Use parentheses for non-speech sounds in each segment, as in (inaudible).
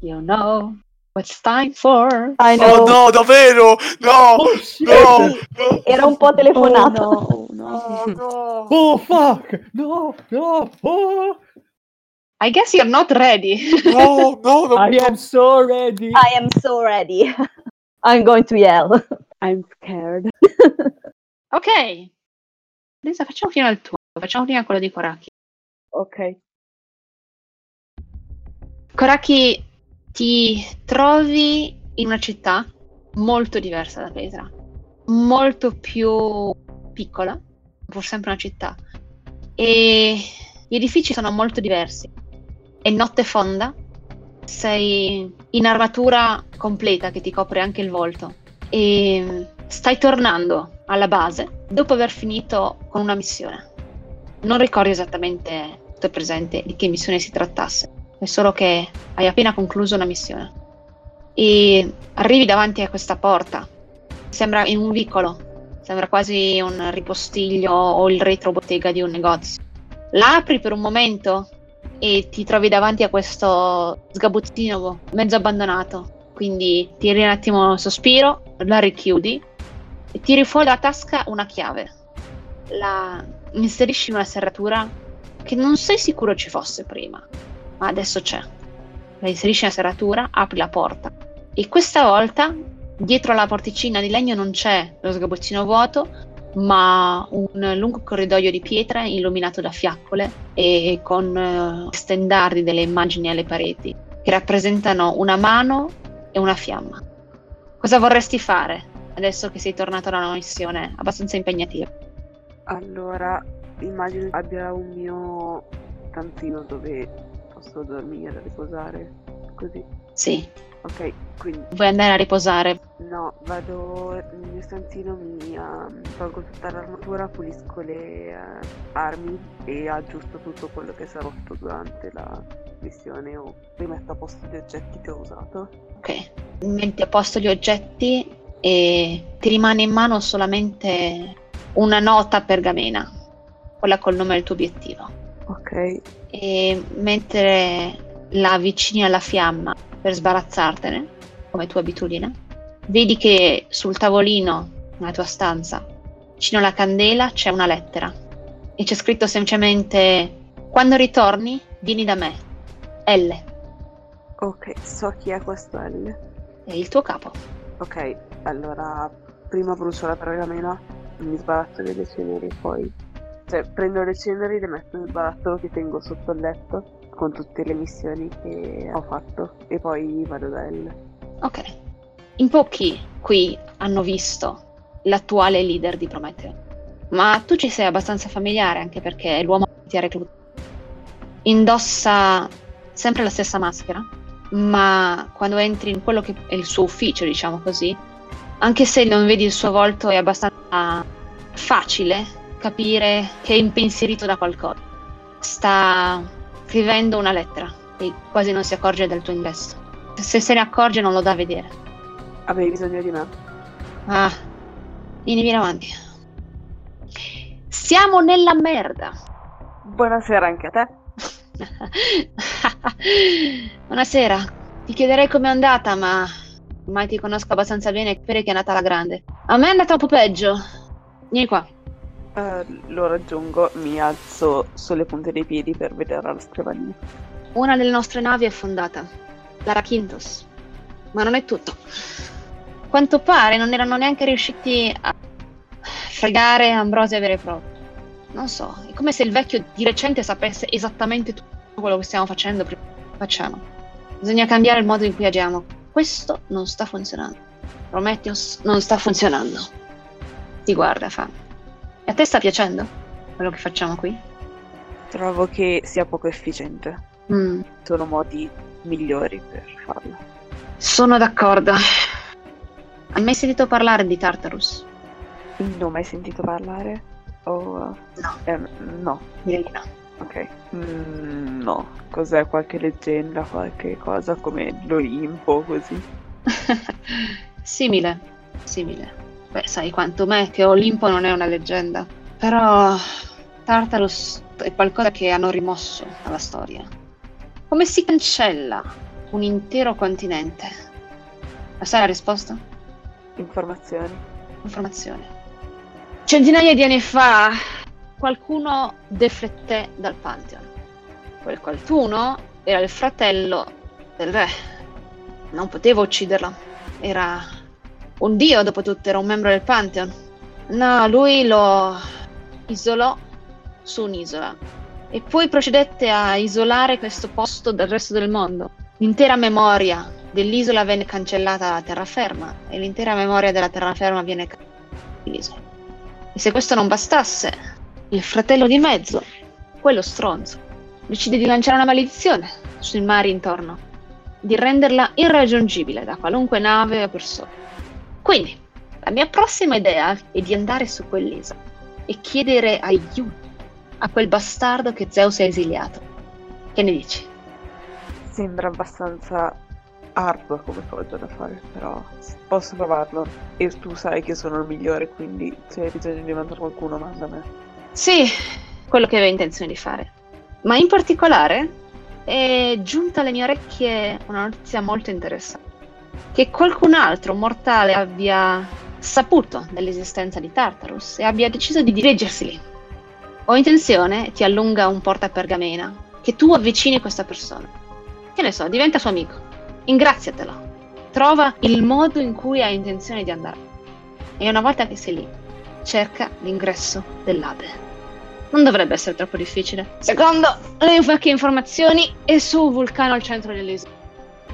You know what's time for? I Oh know. no, davvero? No! Oh, no! no. Era un po' telefonato. Oh, no, Oh, no. (laughs) Oh, no! Oh fuck! No, no! Oh! I guess you're not ready. No, no, no, I no. am so ready. I am so ready. (laughs) I'm going to yell. (laughs) I'm scared. (laughs) ok. Lisa, facciamo prima il tuo. Facciamo prima quello di Koraki. Ok. Koraki, ti trovi in una città molto diversa da Petra, molto più piccola, pur sempre una città, e gli edifici sono molto diversi. È notte fonda, sei in armatura completa che ti copre anche il volto e stai tornando alla base dopo aver finito con una missione. Non ricordi esattamente, tutto presente, di che missione si trattasse è solo che hai appena concluso una missione e arrivi davanti a questa porta. Sembra in un vicolo, sembra quasi un ripostiglio o il retrobottega di un negozio. La apri per un momento e ti trovi davanti a questo sgabuzzino mezzo abbandonato. Quindi tiri un attimo un sospiro, la richiudi e tiri fuori dalla tasca una chiave. La inserisci in una serratura che non sei sicuro ci fosse prima ma adesso c'è. La inserisci nella serratura, apri la porta e questa volta dietro la porticina di legno non c'è lo sgabuzzino vuoto, ma un lungo corridoio di pietra illuminato da fiaccole e con eh, stendardi delle immagini alle pareti che rappresentano una mano e una fiamma. Cosa vorresti fare adesso che sei tornato da una missione abbastanza impegnativa? Allora, immagino abbia un mio stanzino dove posso dormire, riposare, così. Sì, Ok, quindi vuoi andare a riposare? no, vado nel mio stanzino, mi ehm, tolgo tutta l'armatura, pulisco le eh, armi e aggiusto tutto quello che sarà rotto durante la missione o rimetto a posto gli oggetti che ho usato. Ok, metti a posto gli oggetti e ti rimane in mano solamente una nota pergamena, quella col nome del tuo obiettivo. Ok, E mentre la avvicini alla fiamma per sbarazzartene, come tua abitudine, vedi che sul tavolino nella tua stanza, vicino alla candela, c'è una lettera e c'è scritto semplicemente: Quando ritorni, vieni da me. L. ok, so chi è questo L. È il tuo capo. Ok, allora prima brucio la pergamena, mi sbarazzo delle ceneri, poi cioè prendo le ceneri, le metto nel barattolo che tengo sotto il letto con tutte le missioni che ho fatto e poi vado da L. Ok. In pochi qui hanno visto l'attuale leader di Prometeo, ma tu ci sei abbastanza familiare anche perché è l'uomo che ti ha reclutato. Indossa sempre la stessa maschera, ma quando entri in quello che è il suo ufficio, diciamo così, anche se non vedi il suo volto, è abbastanza facile capire che è impensierito da qualcosa. Sta scrivendo una lettera e quasi non si accorge del tuo ingresso. Se se ne accorge non lo dà a vedere. Avevi bisogno di me? Ah, vieni, vieni avanti. Siamo nella merda. Buonasera anche a te. (laughs) Buonasera. Ti chiederei com'è andata, ma ormai ti conosco abbastanza bene per che è andata alla grande. A me è andata un po' peggio. Vieni qua. Eh, lo raggiungo, mi alzo sulle punte dei piedi per vedere la scrivania. Una delle nostre navi è affondata, la Rakintos. Ma non è tutto. Quanto pare non erano neanche riusciti a fregare Ambrosia vero e proprio. Non so, è come se il vecchio di recente sapesse esattamente tutto quello che stiamo facendo prima che facciamo. Bisogna cambiare il modo in cui agiamo. Questo non sta funzionando. Prometheus non sta funzionando. Ti guarda, fa. E a te sta piacendo quello che facciamo qui? Trovo che sia poco efficiente. Mm. Sono modi migliori per farlo. Sono d'accordo. Hai mai sentito parlare di Tartarus? Non ho mai sentito parlare? O... No. eh, no. Direi di no. Ok. Mm, no. Cos'è qualche leggenda, qualche cosa come l'Olimpo, così? (laughs) simile, simile. Beh, sai quanto me che Olimpo non è una leggenda. Però Tartarus è qualcosa che hanno rimosso dalla storia. Come si cancella un intero continente? Ma sai la risposta? Informazioni. Informazione. Centinaia di anni fa qualcuno defletté dal Pantheon. Quel qualcuno era il fratello del re. Non potevo ucciderlo. Era un dio, dopo tutto, era un membro del Pantheon. No, lui lo isolò su un'isola e poi procedette a isolare questo posto dal resto del mondo. L'intera memoria dell'isola venne cancellata dalla terraferma e l'intera memoria della terraferma viene cancellata dall'isola. E se questo non bastasse, il fratello di mezzo, quello stronzo, decide di lanciare una maledizione sui mari intorno, di renderla irraggiungibile da qualunque nave o persona. Quindi, la mia prossima idea è di andare su quell'isola e chiedere aiuto a quel bastardo che Zeus ha esiliato. Che ne dici? Sembra abbastanza ardua come cosa da fare, però posso provarlo. E tu sai che sono il migliore, quindi se hai bisogno di mandare qualcuno, manda me. Sì, quello che avevo intenzione di fare. Ma in particolare è giunta alle mie orecchie una notizia molto interessante. Che qualcun altro mortale abbia saputo dell'esistenza di Tartarus e abbia deciso di dirigersi lì. Ho intenzione, ti allunga un portapergamena, che tu avvicini questa persona. Che ne so, diventa suo amico. Ingraziatelo. Trova il modo in cui hai intenzione di andare. E una volta che sei lì, cerca l'ingresso dell'Ade. Non dovrebbe essere troppo difficile. Secondo le vecchie informazioni, è su Vulcano al centro dell'isola.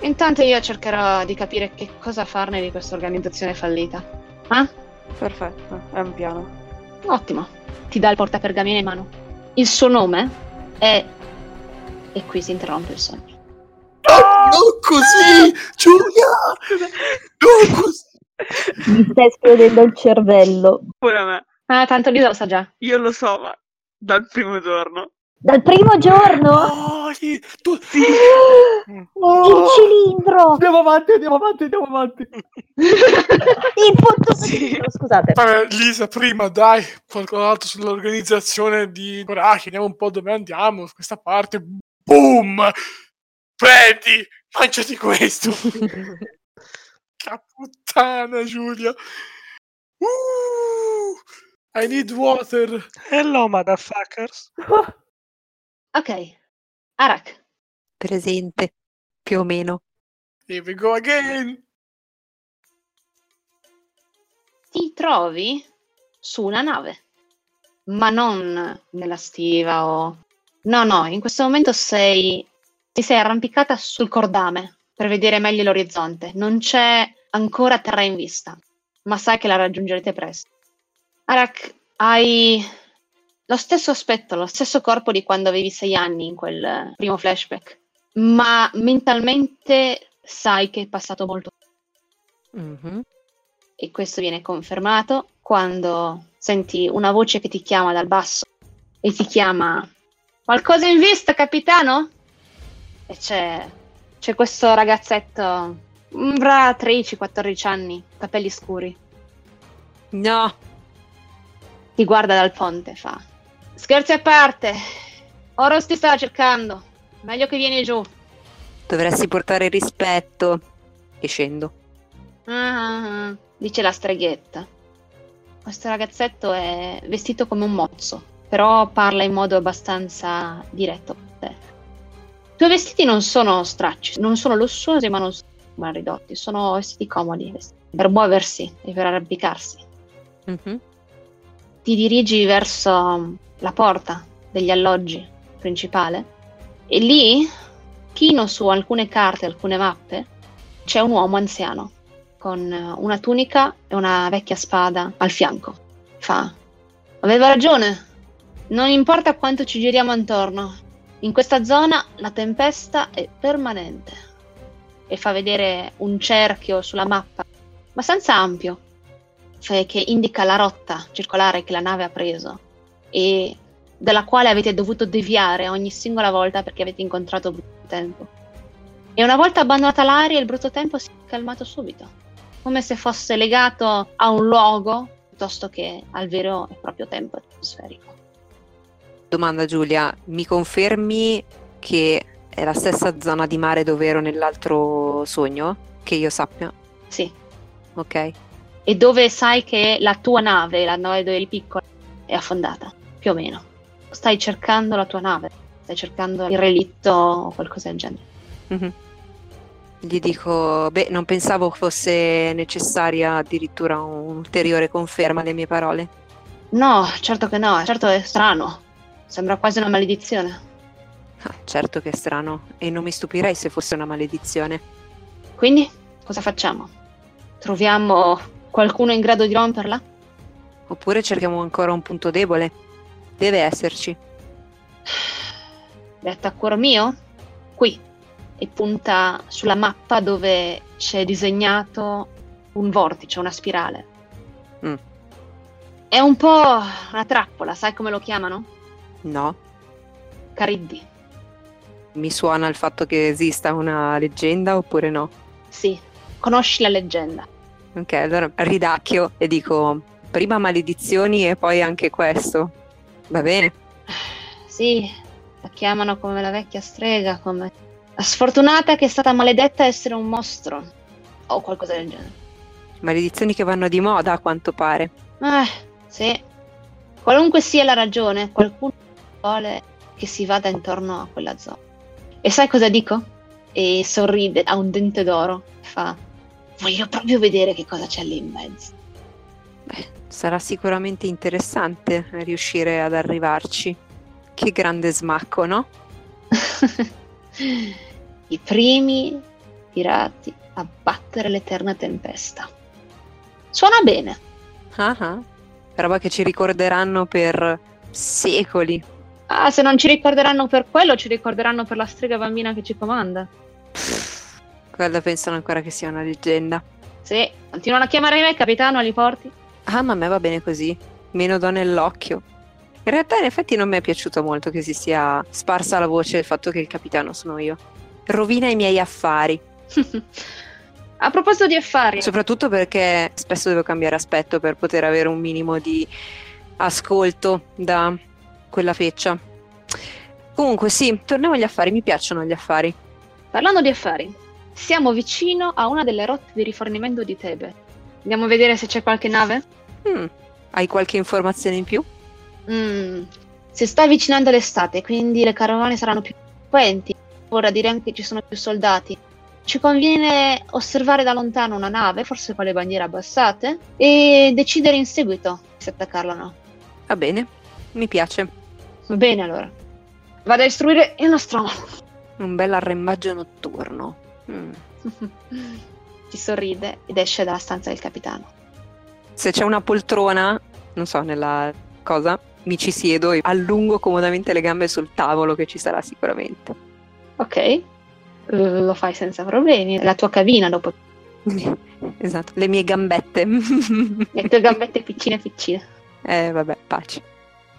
Intanto io cercherò di capire che cosa farne di questa organizzazione fallita. Ah? Perfetto, è un piano. Ottimo. Ti dà il portapergamene in mano. Il suo nome è... E qui si interrompe il sogno. Ah, non così, Giulia! Non così! Mi sta esplodendo il cervello. Pure a me. Ah, tanto Lisa lo sa già. Io lo so, ma dal primo giorno. Dal primo giorno? Oh, sì, tu... (gasps) Il cilindro! Andiamo avanti, andiamo avanti, andiamo avanti. (laughs) Il punto Sì. Scusate. Vabbè, Lisa, prima dai, qualcos'altro sull'organizzazione di Corachi, vediamo un po' dove andiamo, su questa parte. Boom! Prendi, mangiati questo! (laughs) Che puttana, Giulia! Uh, I need water! Hello, motherfuckers. (laughs) Ok. Arak. Presente, più o meno. Here we go again! Ti trovi su una nave. Ma non nella stiva o... No, no, in questo momento sei... Ti sei arrampicata sul cordame per vedere meglio l'orizzonte. Non c'è ancora terra in vista, ma sai che la raggiungerete presto. Arak, hai lo stesso aspetto, lo stesso corpo di quando avevi sei anni in quel eh, primo flashback, ma mentalmente sai che è passato molto Mhm. e questo viene confermato quando senti una voce che ti chiama dal basso e ti chiama qualcosa in vista capitano? E c'è, c'è questo ragazzetto avrà 13-14 anni capelli scuri No, ti guarda dal ponte fa scherzi a parte Oros ti sta cercando meglio che vieni giù dovresti portare rispetto. E scendo. Ah, ah, dice la streghetta. Questo ragazzetto è vestito come un mozzo, però parla in modo abbastanza diretto con te. I tuoi vestiti non sono stracci, non sono lussuosi, ma non sono mal ridotti, sono vestiti comodi per muoversi e per arrampicarsi. Mhm. Ti dirigi verso la porta degli alloggi principale e lì, chino su alcune carte, alcune mappe, c'è un uomo anziano con eh, una tunica e una vecchia spada al fianco. Fa: Aveva ragione. Non importa quanto ci giriamo intorno, in questa zona la tempesta è permanente. E fa vedere un cerchio sulla mappa, abbastanza ampio, cioè che indica la rotta circolare che la nave ha preso. E dalla quale avete dovuto deviare ogni singola volta perché avete incontrato brutto tempo. E una volta abbandonata l'aria, il brutto tempo si è calmato subito, come se fosse legato a un luogo piuttosto che al vero e proprio tempo atmosferico. Domanda Giulia, mi confermi che è la stessa zona di mare dove ero nell'altro sogno? Che io sappia. Sì, Ok. e dove sai che la tua nave, la nave dove eri piccola, è affondata, più o meno. Stai cercando la tua nave, stai cercando il relitto o qualcosa del genere. Mhm. Gli dico, beh, non pensavo fosse necessaria addirittura un'ulteriore conferma alle mie parole. No, certo che no, certo è strano. Sembra quasi una maledizione. Ah, certo che è strano, e non mi stupirei se fosse una maledizione. Quindi, cosa facciamo? Troviamo qualcuno in grado di romperla? Oppure cerchiamo ancora un punto debole. Deve esserci. Detta a cuor mio? Qui. E punta sulla mappa dove c'è disegnato un vortice, una spirale. Mm. È un po' una trappola, sai come lo chiamano? No? Cariddi. Mi suona il fatto che esista una leggenda oppure no? Sì, conosci la leggenda. Ok, allora ridacchio e dico prima maledizioni e poi anche questo. Va bene? Sì, la chiamano come la vecchia strega, come la sfortunata che è stata maledetta a essere un mostro. O qualcosa del genere. Maledizioni che vanno di moda a quanto pare. Eh, sì. Qualunque sia la ragione, qualcuno vuole che si vada intorno a quella zona. E sai cosa dico? E sorride, ha un dente d'oro. Fa, voglio proprio vedere che cosa c'è lì in mezzo. Beh, sarà sicuramente interessante riuscire ad arrivarci. Che grande smacco, no? (laughs) I primi pirati a battere l'eterna tempesta. Suona bene. Ah ah. Roba che ci ricorderanno per secoli. Ah, se non ci ricorderanno per quello, ci ricorderanno per la strega bambina che ci comanda. Quella pensano ancora che sia una leggenda. Sì, continuano a chiamare me, capitano, li porti? Ah, ma a me va bene così. Meno do nell'occhio. In realtà, in effetti, non mi è piaciuto molto che si sia sparsa la voce del fatto che il capitano sono io. Rovina i miei affari. (laughs) a proposito di affari, Soprattutto perché spesso devo cambiare aspetto per poter avere un minimo di ascolto da quella feccia. Comunque, sì, torniamo agli affari. Mi piacciono gli affari. parlando di affari, siamo vicino a una delle rotte di rifornimento di Tebe. Andiamo a vedere se c'è qualche nave? Hmm, Hai qualche informazione in più? Mm, si sta avvicinando l'estate, quindi le carovane saranno più frequenti. Vorrà dire anche che ci sono più soldati. Ci conviene osservare da lontano una nave, forse con le bandiere abbassate, e decidere in seguito se attaccarla o no. Va bene, mi piace. Bene allora. Vado a istruire il nostro Un bel arrembaggio notturno. Mm. (laughs) Ci sorride ed esce dalla stanza del capitano. Se c'è una poltrona, non so, nella cosa, mi ci siedo e allungo comodamente le gambe sul tavolo che ci sarà sicuramente. Ok, lo fai senza problemi. La tua cabina dopo. (laughs) esatto, le mie gambette. Le tue gambette piccine piccine. eh, vabbè, pace.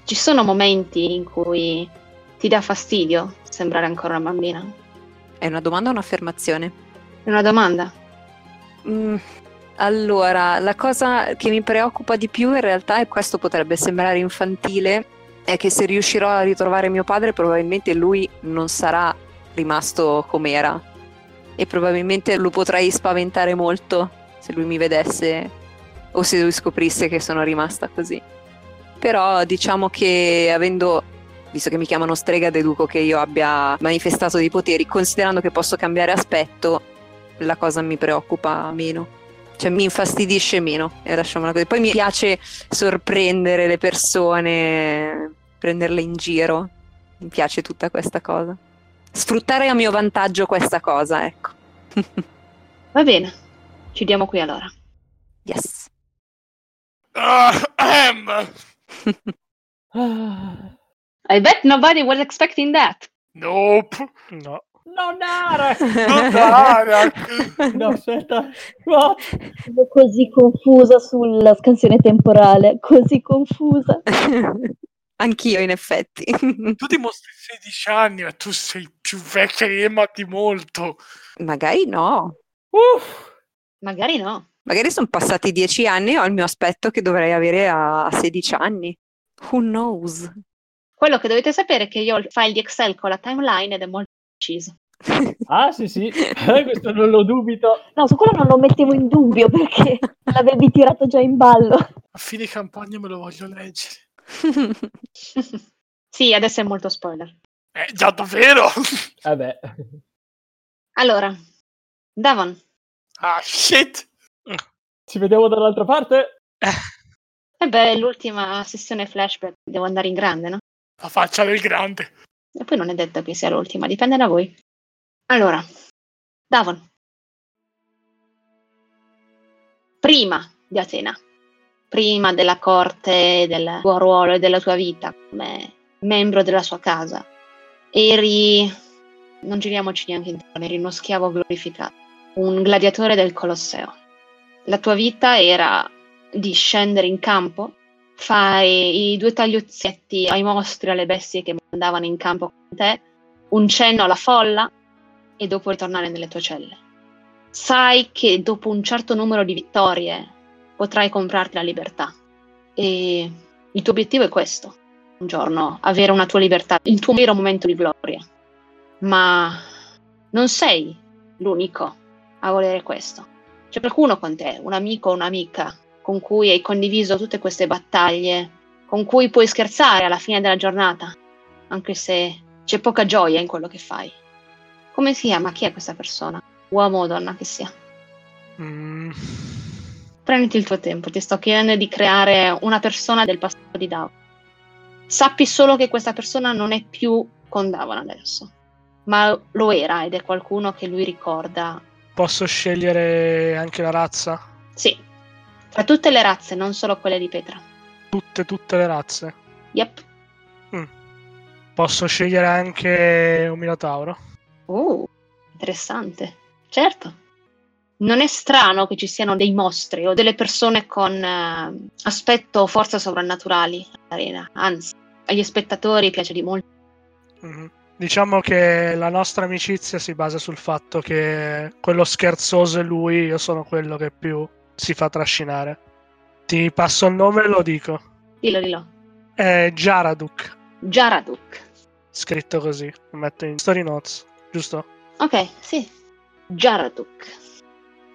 Ci sono momenti in cui ti dà fastidio sembrare ancora una bambina? È una domanda o un'affermazione? È una domanda. Mm, allora, la cosa che mi preoccupa di più in realtà, e questo potrebbe sembrare infantile, è che se riuscirò a ritrovare mio padre, probabilmente lui non sarà rimasto com'era. E probabilmente lo potrei spaventare molto se lui mi vedesse o se lui scoprisse che sono rimasta così. Però diciamo che avendo, visto che mi chiamano strega, deduco che io abbia manifestato dei poteri, considerando che posso cambiare aspetto, la cosa mi preoccupa meno. Cioè mi infastidisce meno, e lasciamola così. Poi mi piace sorprendere le persone, prenderle in giro. Mi piace tutta questa cosa. Sfruttare a mio vantaggio questa cosa, ecco. Va bene, chiudiamo qui allora. yes. Ah, ehm. I bet nobody was expecting that. Nope. No. Non Arak! Non Arak. No, aspetta. No. Sono così confusa sulla scansione temporale, così confusa. Anch'io, in effetti. Tu dimostri 16 anni, ma tu sei più vecchia di Emma di molto. Magari no. Uff. Magari no. Magari sono passati dieci anni e ho il mio aspetto che dovrei avere a 16 anni. Who knows? Quello che dovete sapere è che io ho il file di Excel con la timeline ed è molto preciso. Ah, sì, sì, Eh, questo non lo dubito. No, su quello non lo mettevo in dubbio perché (laughs) l'avevi tirato già in ballo. A fine campagna me lo voglio leggere. (laughs) sì, adesso è molto spoiler. Eh, già davvero? Vabbè. Allora, Davon, ah, shit. Ci vediamo dall'altra parte? e beh, è l'ultima sessione flashback, devo andare in grande, no? La faccia del grande. E poi non è detto che sia l'ultima, dipende da voi. Allora, Davon. Prima di Atena, prima della corte, del tuo ruolo e della tua vita come membro della sua casa, eri, non giriamoci neanche intorno, eri uno schiavo glorificato, un gladiatore del Colosseo. La tua vita era di scendere in campo, fare i due tagliuzzetti ai mostri, alle bestie che andavano in campo con te, un cenno alla folla e dopo ritornare nelle tue celle. Sai che dopo un certo numero di vittorie potrai comprarti la libertà e il tuo obiettivo è questo, un giorno avere una tua libertà, il tuo vero momento di gloria. Ma non sei l'unico a volere questo. C'è qualcuno con te, un amico o un'amica con cui hai condiviso tutte queste battaglie, con cui puoi scherzare alla fine della giornata, anche se c'è poca gioia in quello che fai. Come si chiama? Chi è questa persona? Uomo o donna che sia? Mm, Prenditi il tuo tempo, ti sto chiedendo di creare una persona del passato di Davon. Sappi solo che questa persona non è più con Davon adesso, ma lo era ed è qualcuno che lui ricorda. Posso scegliere anche la razza? Sì, tra tutte le razze, non solo quelle di Petra. Tutte, tutte le razze. Yep. Posso scegliere anche un minotauro? Uh, interessante. Certo. Non è strano che ci siano dei mostri o delle persone con eh, aspetto o forze sovrannaturali all'arena, anzi, agli spettatori piace di molto. Mhm. Diciamo che la nostra amicizia si basa sul fatto che quello scherzoso è lui, io sono quello che più si fa trascinare. Ti passo il nome e lo dico. Dillo, dillo. È Jaraduk, Jaraduk. scritto così. Lo metto in story notes, giusto? Ok, sì. Jaraduk.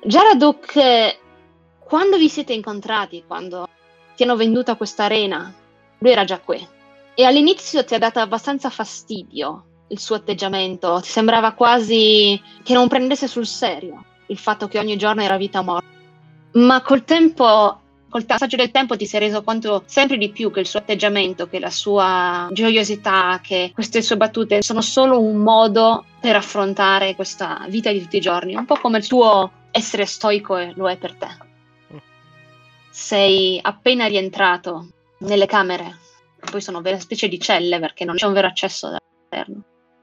Jaraduk, eh, quando vi siete incontrati, quando ti hanno venduta questa arena, lui era già qui. E all'inizio ti ha dato abbastanza fastidio il suo atteggiamento, ti sembrava quasi che non prendesse sul serio il fatto che ogni giorno era vita o morte. Ma col tempo, col passaggio del tempo ti sei reso conto sempre di più che il suo atteggiamento, che la sua gioiosità, che queste sue battute sono solo un modo per affrontare questa vita di tutti i giorni, un po' come il tuo essere stoico lo è per te. Sei appena rientrato nelle camere, poi sono vere specie di celle perché non c'è un vero accesso dall'esterno,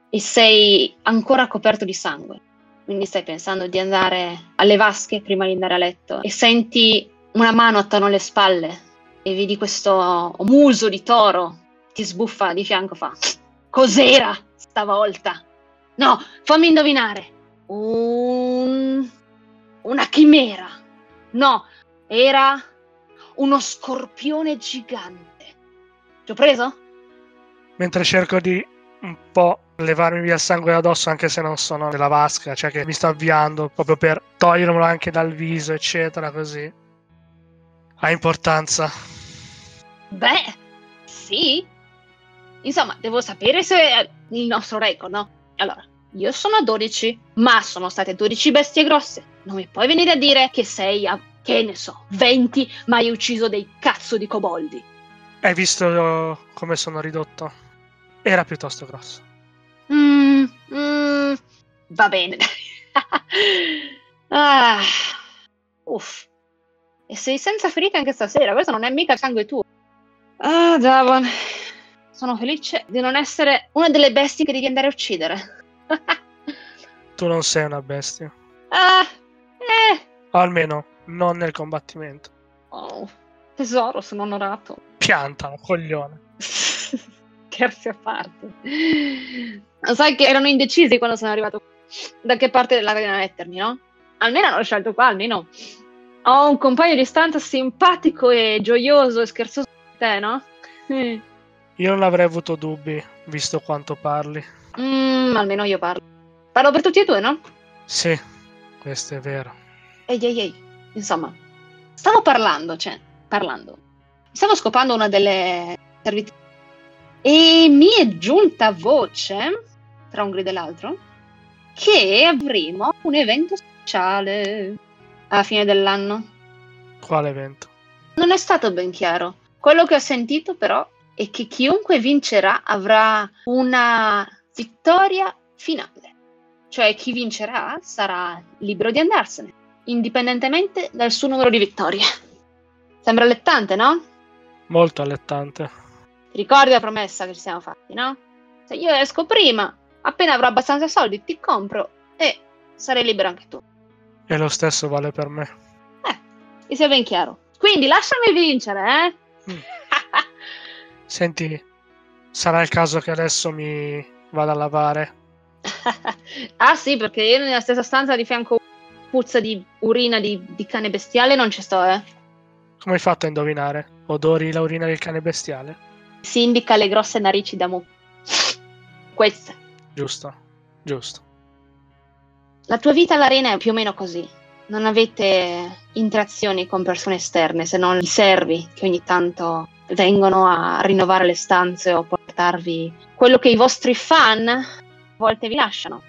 e sei ancora coperto di sangue. Quindi stai pensando di andare alle vasche prima di andare a letto e senti una mano attorno alle spalle e vedi questo muso di toro ti sbuffa di fianco fa cos'era stavolta? No, fammi indovinare. Un... una chimera. No, era uno scorpione gigante. Ti ho preso? Mentre cerco di un po' levarmi via il sangue addosso, anche se non sono nella vasca, cioè che mi sto avviando proprio per togliermelo anche dal viso, eccetera, così. Ha importanza. Beh, sì. Insomma, devo sapere se è il nostro record, no? Allora, io sono a 12, ma sono state 12 bestie grosse. Non mi puoi venire a dire che sei a, che ne so, 20, ma hai ucciso dei cazzo di coboldi. Hai visto come sono ridotto? Era piuttosto grosso. Mm, mm, va bene. (laughs) ah, uff. E sei senza ferite anche stasera, questo non è mica sangue tuo. Ah, Davon. Sono felice di non essere una delle bestie che devi andare a uccidere. (laughs) Tu non sei una bestia. ah, eh. Almeno non nel combattimento. Oh, tesoro, sono onorato. Piantano, coglione. (laughs) Scherzi a parte. Sai che erano indecisi quando sono arrivato da che parte dell'arena mettermi, no? Almeno hanno scelto qua, almeno ho un compagno di stanza simpatico e gioioso e scherzoso come te, no? Mm. (laughs) Io non avrei avuto dubbi, visto quanto parli. Mm, almeno io parlo. Parlo per tutti e due, no? Sì, questo è vero. Ehi, ehi, ehi. Insomma, stavo parlando, cioè, parlando. Stavo scopando una delle servitrici e mi è giunta voce, tra un grido e l'altro, che avremo un evento speciale alla fine dell'anno. Quale evento? Non è stato ben chiaro. Quello che ho sentito però è che chiunque vincerà avrà una vittoria finale. Cioè chi vincerà sarà libero di andarsene, indipendentemente dal suo numero di vittorie. Sembra allettante, no? Molto allettante. Ti ricordi la promessa che ci siamo fatti, no? Se io esco prima, appena avrò abbastanza soldi, ti compro e sarai libero anche tu. E lo stesso vale per me. Eh, mi sia ben chiaro. Quindi lasciami vincere, eh? Senti, sarà il caso che adesso mi vada a lavare? (laughs) ah sì, perché io nella stessa stanza di fianco puzza di urina di, di cane bestiale non ci sto, eh. Come hai fatto a indovinare? Odori la urina del cane bestiale? Si indica le grosse narici da mu. Queste. Giusto, giusto. La tua vita all'arena è più o meno così. Non avete interazioni con persone esterne, se non i servi che ogni tanto vengono a rinnovare le stanze o portarvi quello che i vostri fan a volte vi lasciano.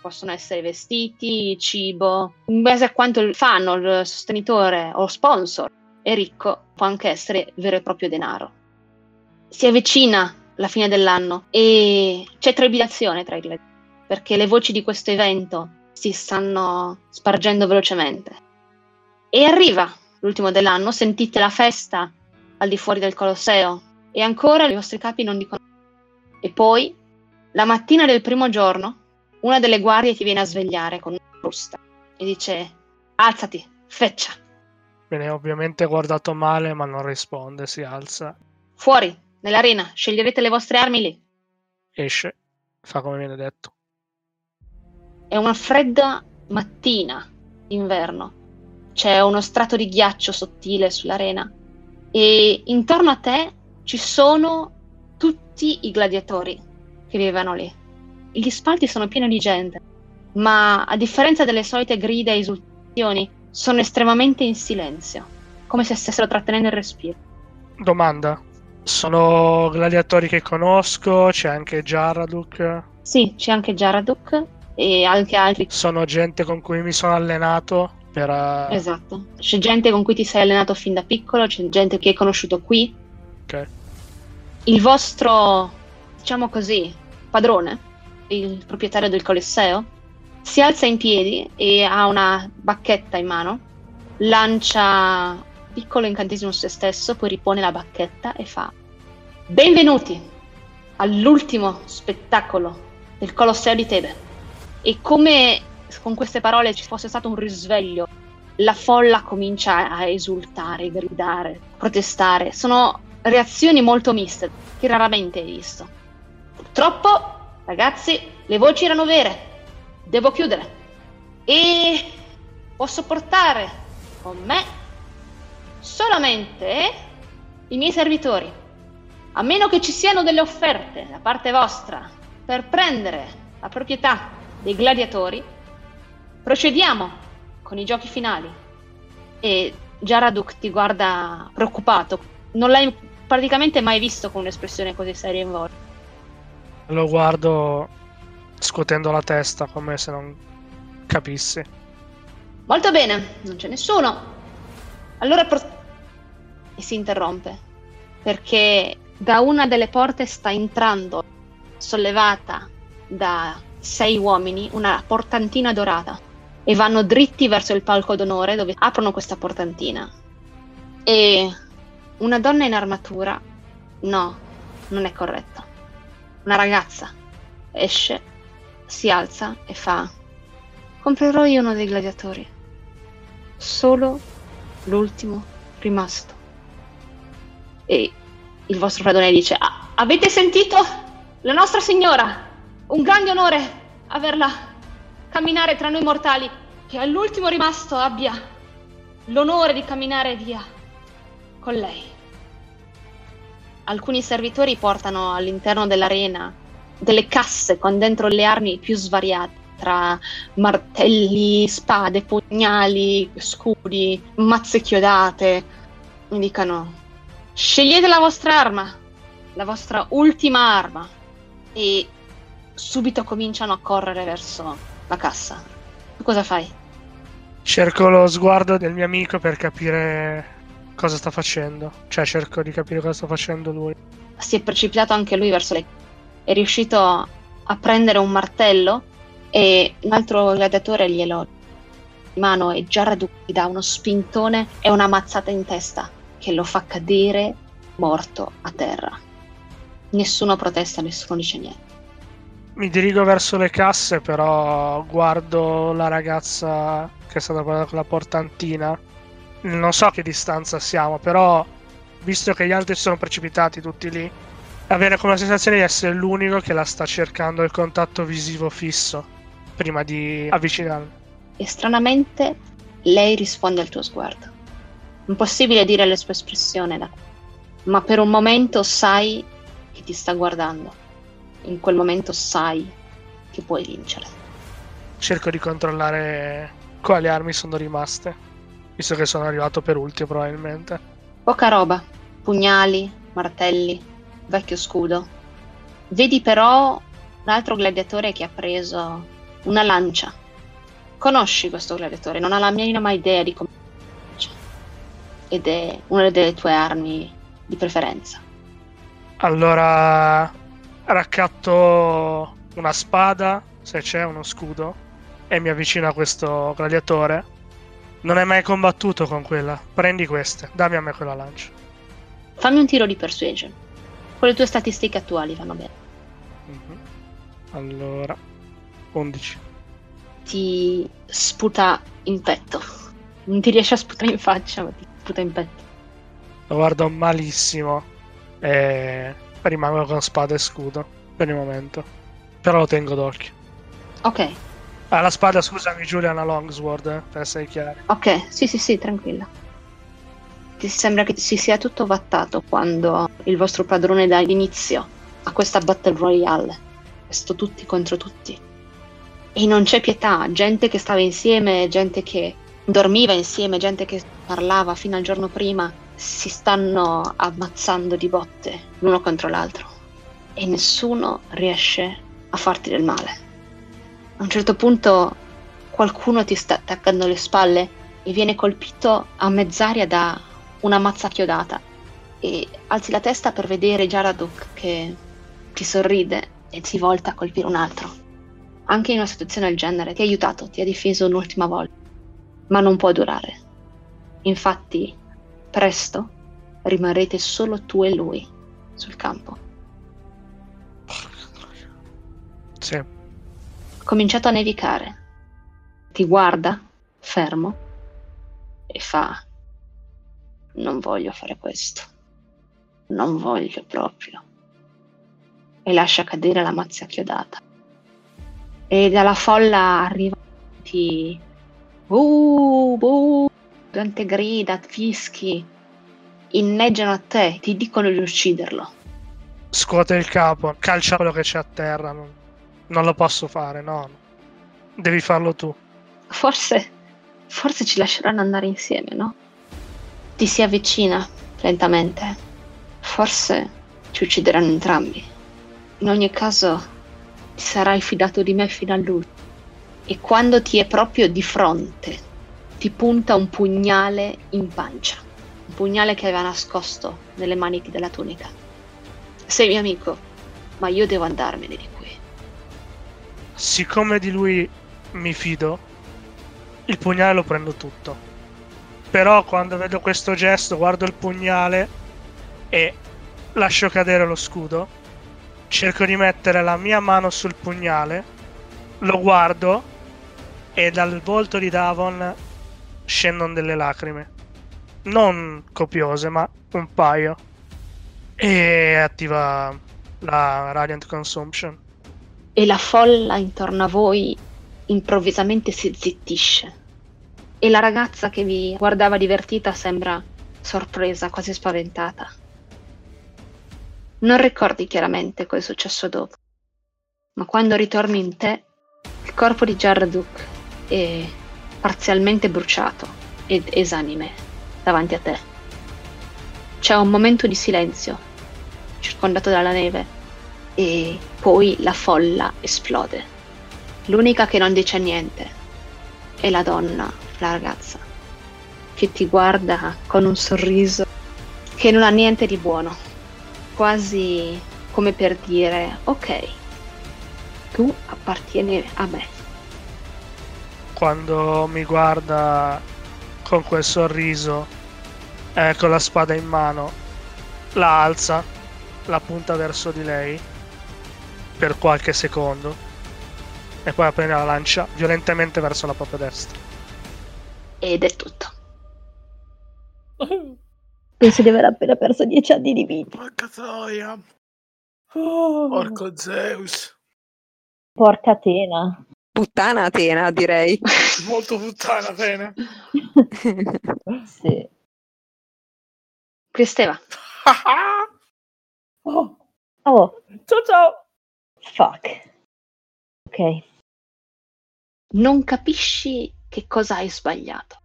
Possono essere vestiti, cibo, in base a quanto il fan o il sostenitore o sponsor è ricco, può anche essere vero e proprio denaro. Si avvicina la fine dell'anno e c'è trepidazione tra i gladiatori perché le voci di questo evento si stanno spargendo velocemente. E arriva l'ultimo dell'anno, sentite la festa al di fuori del Colosseo e ancora i vostri capi non dicono. E poi, la mattina del primo giorno, una delle guardie ti viene a svegliare con una frusta e dice: Alzati, feccia. Viene ovviamente guardato male, ma non risponde, si alza, Fuori, nell'arena, sceglierete le vostre armi lì. esce, fa come viene detto. È una fredda mattina d'inverno. C'è uno strato di ghiaccio sottile sull'arena e intorno a te ci sono tutti i gladiatori che vivevano lì. Gli spalti sono pieni di gente, ma a differenza delle solite grida e esultazioni, sono estremamente in silenzio, come se stessero trattenendo il respiro. Domanda. Sono gladiatori che conosco, c'è anche Jaraduk, Sì, c'è anche Jaraduk e anche altri. sono gente con cui mi sono allenato per... eh, Esatto. C'è gente con cui ti sei allenato fin da piccolo, c'è gente che hai conosciuto qui. ok. Il vostro, diciamo così, padrone, il proprietario del Colosseo, si alza in piedi e ha una bacchetta in mano, lancia un piccolo incantesimo su se stesso, poi ripone la bacchetta e fa Benvenuti all'ultimo spettacolo del Colosseo di Tebe. E come con queste parole ci fosse stato un risveglio, la folla comincia a esultare, gridare, protestare. Sono reazioni molto miste, che raramente hai visto. Purtroppo, ragazzi, le voci erano vere. Devo chiudere. E posso portare con me solamente i miei servitori. A meno che ci siano delle offerte da parte vostra per prendere la proprietà dei gladiatori, procediamo con i giochi finali. E Jaraduk ti guarda preoccupato. Non l'hai praticamente mai visto con un'espressione così seria in volto. Lo guardo scuotendo la testa come se non capissi. Molto bene, non c'è nessuno. Allora pro- e si interrompe perché da una delle porte sta entrando, sollevata da sei uomini, una portantina dorata e vanno dritti verso il palco d'onore dove aprono questa portantina. E una donna in armatura, no, non è corretto. Una ragazza esce, si alza e fa: Comprerò io uno dei gladiatori. Solo l'ultimo rimasto. E il vostro padrone dice: Ah, Avete sentito? La nostra signora! Un grande onore averla camminare tra noi mortali. Che all'ultimo rimasto abbia l'onore di camminare via con lei. Alcuni servitori portano all'interno dell'arena delle casse con dentro le armi più svariate, tra martelli, spade, pugnali, scudi, mazze chiodate. Mi dicono: scegliete la vostra arma, la vostra ultima arma, e subito cominciano a correre verso la cassa. Tu cosa fai? Cerco lo sguardo del mio amico per capire cosa sta facendo. Cioè, cerco di capire cosa sta facendo lui. Si è precipitato anche lui verso lei. È riuscito a prendere un martello e un altro gladiatore glielo in mano e Jaraduk gli dà uno spintone e una mazzata in testa che lo fa cadere morto a terra. Nessuno protesta, nessuno dice niente. Mi dirigo verso le casse, però guardo la ragazza che è stata guardata con la portantina. Non so a che distanza siamo, però visto che gli altri sono precipitati tutti lì, avere come la sensazione di essere l'unico che la sta cercando il contatto visivo fisso prima di avvicinarmi. E stranamente lei risponde al tuo sguardo. Impossibile dire la sua espressione, da- ma per un momento sai che ti sta guardando. In quel momento sai che puoi vincere. Cerco di controllare quali armi sono rimaste, visto che sono arrivato per ultimo probabilmente. Poca roba, pugnali, martelli, vecchio scudo. Vedi però un altro gladiatore che ha preso una lancia. Conosci questo gladiatore, non ha la minima idea di come ed è una delle tue armi di preferenza. Allora raccatto una spada, se c'è uno scudo, e mi avvicino a questo gladiatore. Non hai mai combattuto con quella? Prendi queste, dammi a me quella lancia. Fammi un tiro di persuasion. Con le tue statistiche attuali vanno bene. Mhm. Allora, 11. Ti sputa in petto. Non ti riesce a sputare in faccia, ma ti sputa in petto. Lo guardo malissimo e rimango con spada e scudo per il momento. Però lo tengo d'occhio. Ok, Ah, la spada, scusami, Giulia, è una longsword, eh, per essere chiari. ok, sì, sì, sì, tranquilla. Ti sembra che si sia tutto vattato quando il vostro padrone dà inizio a questa battle royale. Questo tutti contro tutti. E non c'è pietà, gente che stava insieme, gente che dormiva insieme, gente che parlava fino al giorno prima, si stanno ammazzando di botte l'uno contro l'altro. E nessuno riesce a farti del male. A un certo punto qualcuno ti sta attaccando le spalle e viene colpito a mezz'aria da una mazza chiodata e alzi la testa per vedere Jaraduk che ti sorride e si volta a colpire un altro. Anche in una situazione del genere ti ha aiutato, ti ha difeso un'ultima volta, ma non può durare. Infatti, presto rimarrete solo tu e lui sul campo. Sì. Cominciato a nevicare. Ti guarda, fermo, e fa: Non voglio fare questo. Non voglio proprio. E lascia cadere la mazza chiodata. E dalla folla arriva ti Uh, uh, gente grida, fischi, inneggiano a te, ti dicono di ucciderlo. Scuote il capo, calcia quello che c'è a terra. Non, non lo posso fare, no. Devi farlo tu. Forse, forse ci lasceranno andare insieme, no? Ti si avvicina lentamente. Forse ci uccideranno entrambi. In ogni caso, ti sarai fidato di me fino all'ultimo. E quando ti è proprio di fronte, ti punta un pugnale in pancia. Un pugnale che aveva nascosto nelle maniche della tunica. Sei mio amico, ma io devo andarmene di qui. Siccome di lui mi fido, il pugnale lo prendo tutto. Però quando vedo questo gesto, guardo il pugnale e lascio cadere lo scudo. Cerco di mettere la mia mano sul pugnale, lo guardo e dal volto di Davon scendono delle lacrime. Non copiose, ma un paio. E attiva la Radiant Consumption. e la folla intorno a voi improvvisamente si zittisce. E la ragazza che vi guardava divertita sembra sorpresa, quasi spaventata. Non ricordi chiaramente cosa è successo dopo, ma quando ritorni in te, il corpo di Jarduk è parzialmente bruciato ed esanime davanti a te. C'è un momento di silenzio, circondato dalla neve, e poi la folla esplode. L'unica che non dice niente è la donna, la ragazza, che ti guarda con un sorriso che non ha niente di buono, quasi come per dire ok, tu appartieni a me. Quando mi guarda con quel sorriso e con la spada in mano, la alza, la punta verso di lei per qualche secondo e poi appena la lancia violentemente verso la propria destra. Ed è tutto. (laughs) Penso di aver appena perso dieci anni di vita. Porca troia. Oh. Porco Zeus. Porca tena. Puttana Atena, direi. (laughs) Molto puttana, bene. Sì. Cristeva, (laughs) Oh, Oh, ciao ciao. fuck. Ok. non capisci che cosa hai sbagliato.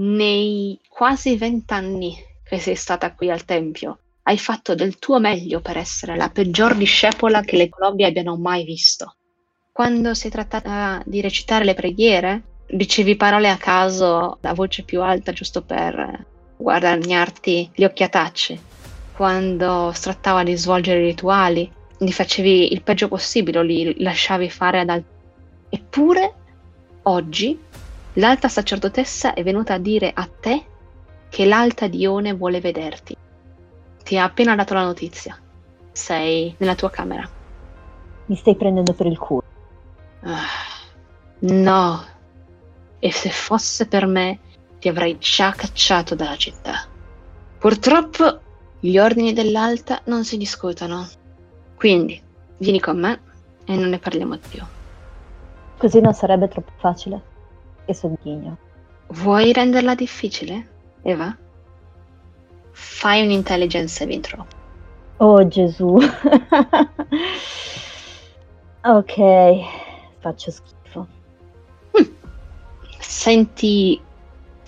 Nei quasi vent'anni che sei stata qui al Tempio, hai fatto del tuo meglio per essere la peggior discepola che le colombe abbiano mai visto. Quando si è trattata di recitare le preghiere, dicevi parole a caso a voce più alta giusto per guadagnarti gli occhiatacci. Quando si trattava di svolgere i rituali, li facevi il peggio possibile, li lasciavi fare ad altri. Eppure, oggi, l'alta sacerdotessa è venuta a dire a te che l'alta Dione vuole vederti. Ti ha appena dato la notizia. Sei nella tua camera. Mi stai prendendo per il culo. Ah, no. E se fosse per me, ti avrei già cacciato dalla città. Purtroppo, gli ordini dell'alta non si discutono. Quindi, vieni con me e non ne parliamo più. Così non sarebbe troppo facile. E sogghigno. Vuoi renderla difficile, Eva? Fai un intelligence saving throw. Oh Gesù. (laughs) ok. Faccio schifo. Senti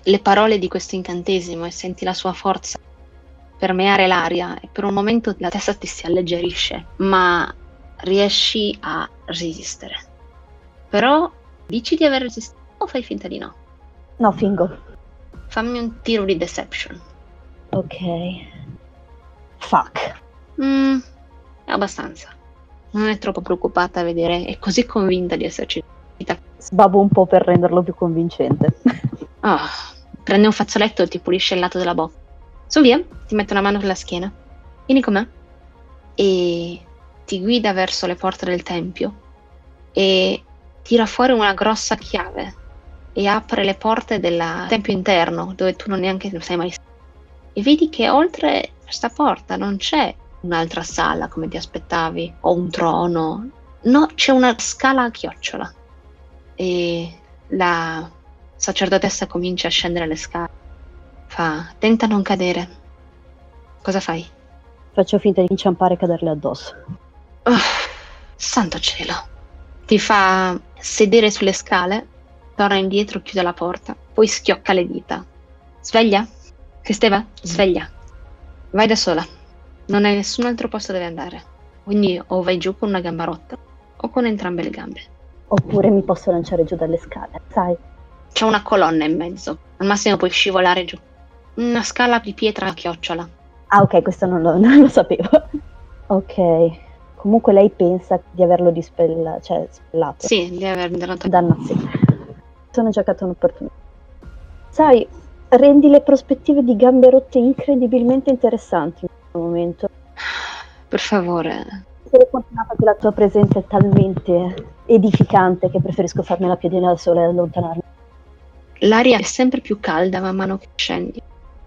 le parole di questo incantesimo e senti la sua forza permeare l'aria e per un momento la testa ti si alleggerisce, ma riesci a resistere. Però dici di aver resistito o fai finta di no? No, fingo. Fammi un tiro di deception. Ok. Fuck. Mm, è abbastanza. Non è troppo preoccupata a vedere, è così convinta di esserci. Sbabo un po' per renderlo più convincente. (laughs) Ah, prende un fazzoletto e ti pulisce il lato della bocca. Su via, ti mette una mano sulla schiena. Vieni con me. E ti guida verso le porte del tempio. E tira fuori una grossa chiave. E apre le porte del tempio interno, dove tu non neanche lo sei mai stato. E vedi che oltre questa porta non c'è un'altra sala come ti aspettavi, o un trono. No, c'è una scala a chiocciola. E la sacerdotessa comincia a scendere le scale. Fa, tenta non cadere. Cosa fai? Faccio finta di inciampare e caderle addosso. Oh, santo cielo. Ti fa sedere sulle scale, torna indietro, chiude la porta, poi schiocca le dita. Sveglia? Cristeva? Sveglia. Vai da sola. Non hai nessun altro posto dove andare. Quindi o vai giù con una gamba rotta o con entrambe le gambe. Oppure mi posso lanciare giù dalle scale, sai? C'è una colonna in mezzo. Al massimo puoi scivolare giù. Una scala di pietra a chiocciola. Ah, ok, questo non lo, (laughs) non lo sapevo. ok. Comunque lei pensa di averlo dispella, cioè spellato. Sì, di aver dato Dannazione. Sono giocata un'opportunità. Sai, rendi le prospettive di gambe rotte incredibilmente interessanti momento. Per favore. Sono fortunata che la tua presenza è talmente edificante che preferisco farmi la piedina da sola e allontanarmi. L'aria è sempre più calda man mano che scendi.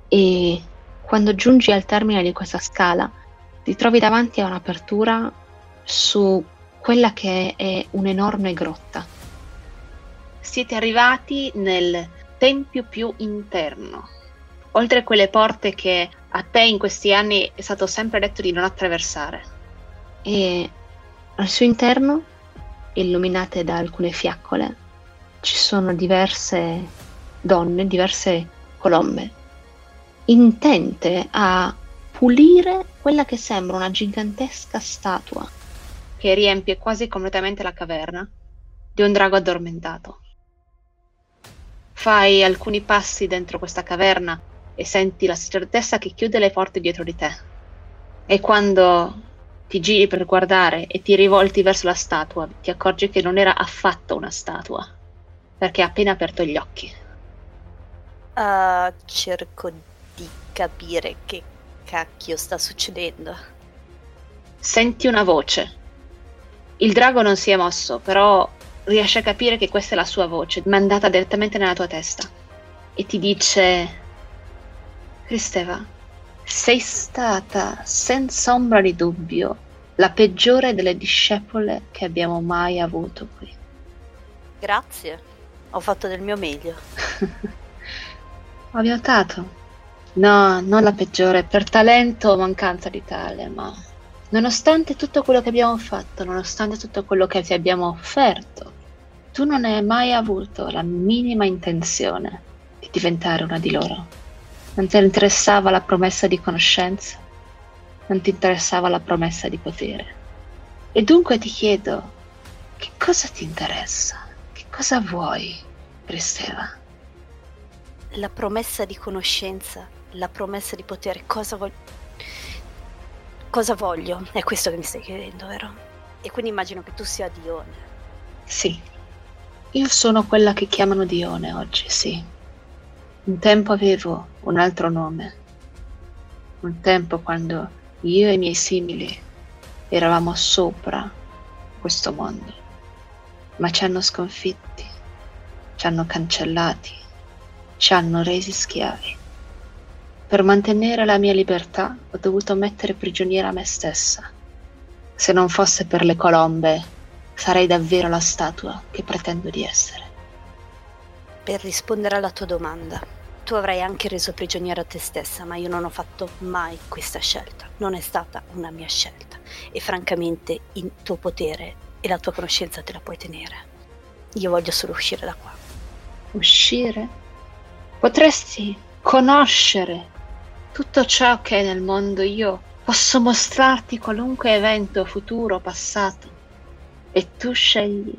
E quando giungi al termine di questa scala, ti trovi davanti a un'apertura su quella che è un'enorme grotta. Siete arrivati nel tempio più interno, oltre quelle porte che a te in questi anni è stato sempre detto di non attraversare. E al suo interno, illuminate da alcune fiaccole, ci sono diverse donne, diverse colombe, intente a pulire quella che sembra una gigantesca statua che riempie quasi completamente la caverna di un drago addormentato. Fai alcuni passi dentro questa caverna e senti la sacerdotessa che chiude le porte dietro di te. E quando ti giri per guardare e ti rivolti verso la statua, ti accorgi che non era affatto una statua, perché ha appena aperto gli occhi. Uh, cerco di capire che cacchio sta succedendo. Senti una voce. Il drago non si è mosso, però riesce a capire che questa è la sua voce, mandata direttamente nella tua testa. E ti dice: Cristeva, sei stata, senza ombra di dubbio, la peggiore delle discepole che abbiamo mai avuto qui. Grazie, ho fatto del mio meglio. (laughs) Ho aiutato. No, non la peggiore per talento o mancanza di tale, ma nonostante tutto quello che abbiamo fatto, nonostante tutto quello che ti abbiamo offerto, tu non hai mai avuto la minima intenzione di diventare una di loro. Non ti interessava la promessa di conoscenza, non ti interessava la promessa di potere. E dunque ti chiedo, che cosa ti interessa? Che cosa vuoi, Cristeva? La promessa di conoscenza la promessa di potere, cosa voglio... Cosa voglio? È questo che mi stai chiedendo, vero? E quindi immagino che tu sia Dione. Sì, io sono quella che chiamano Dione oggi, sì. Un tempo avevo un altro nome. Un tempo quando io e i miei simili eravamo sopra questo mondo. Ma ci hanno sconfitti, ci hanno cancellati, ci hanno resi schiavi. Per mantenere la mia libertà ho dovuto mettere prigioniera me stessa. Se non fosse per le colombe, sarei davvero la statua che pretendo di essere. Per rispondere alla tua domanda, tu avrai anche reso prigioniera te stessa, ma io non ho fatto mai questa scelta. Non è stata una mia scelta. E francamente il tuo potere e la tua conoscenza te la puoi tenere. Io voglio solo uscire da qua. Uscire? Potresti conoscere tutto ciò che è nel mondo io posso mostrarti qualunque evento futuro passato e tu scegli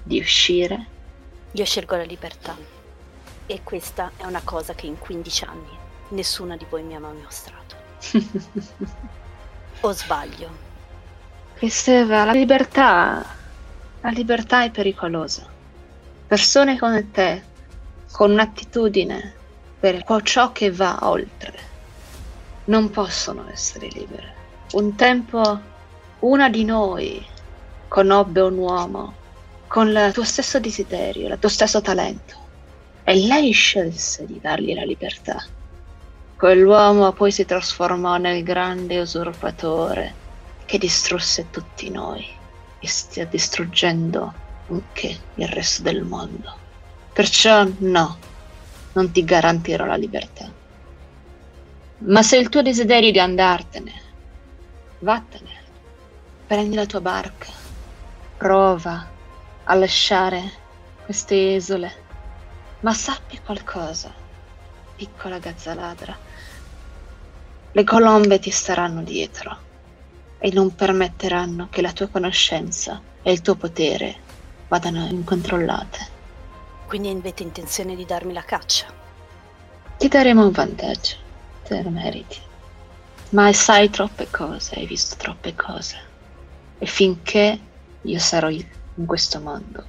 di uscire. Io scelgo la libertà e questa è una cosa che in 15 anni nessuna di voi mi ha mai mostrato. (laughs) o sbaglio? Cristeva, la libertà, la libertà è pericolosa. Persone come te, con un'attitudine per ciò che va oltre. Non possono essere libere. Un tempo una di noi conobbe un uomo con il tuo stesso desiderio, il tuo stesso talento e lei scelse di dargli la libertà. Quell'uomo poi si trasformò nel grande usurpatore che distrusse tutti noi e stia distruggendo anche il resto del mondo. Perciò no, non ti garantirò la libertà. Ma se il tuo desiderio di andartene, vattene, prendi la tua barca, prova a lasciare queste isole, ma sappi qualcosa, piccola gazzaladra, le colombe ti staranno dietro e non permetteranno che la tua conoscenza e il tuo potere vadano incontrollate. Quindi avete intenzione di darmi la caccia? Ti daremo un vantaggio, te lo meriti. Ma sai troppe cose, hai visto troppe cose. E finché io sarò in questo mondo,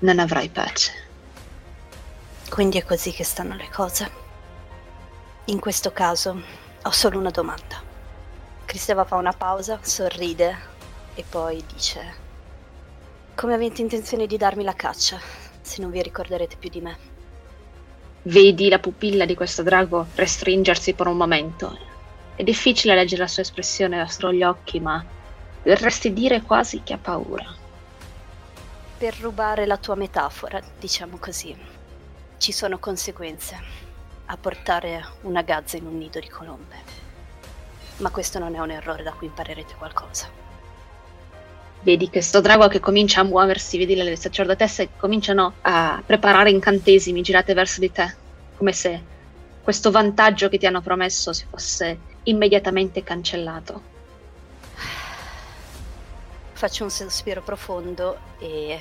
non avrai pace. Quindi è così che stanno le cose. In questo caso ho solo una domanda. Cristeva fa una pausa, sorride e poi dice: Come avete intenzione di darmi la caccia? se non vi ricorderete più di me. Vedi la pupilla di questo drago restringersi per un momento È difficile leggere la sua espressione dentro gli occhi, ma dovresti dire quasi che ha paura. Per rubare la tua metafora, diciamo così, ci sono conseguenze a portare una gazza in un nido di colombe. Ma questo non è un errore da cui imparerete qualcosa. Vedi questo drago che comincia a muoversi, vedi le sacerdotesse che cominciano a preparare incantesimi girate verso di te, come se questo vantaggio che ti hanno promesso si fosse immediatamente cancellato. Faccio un sospiro profondo e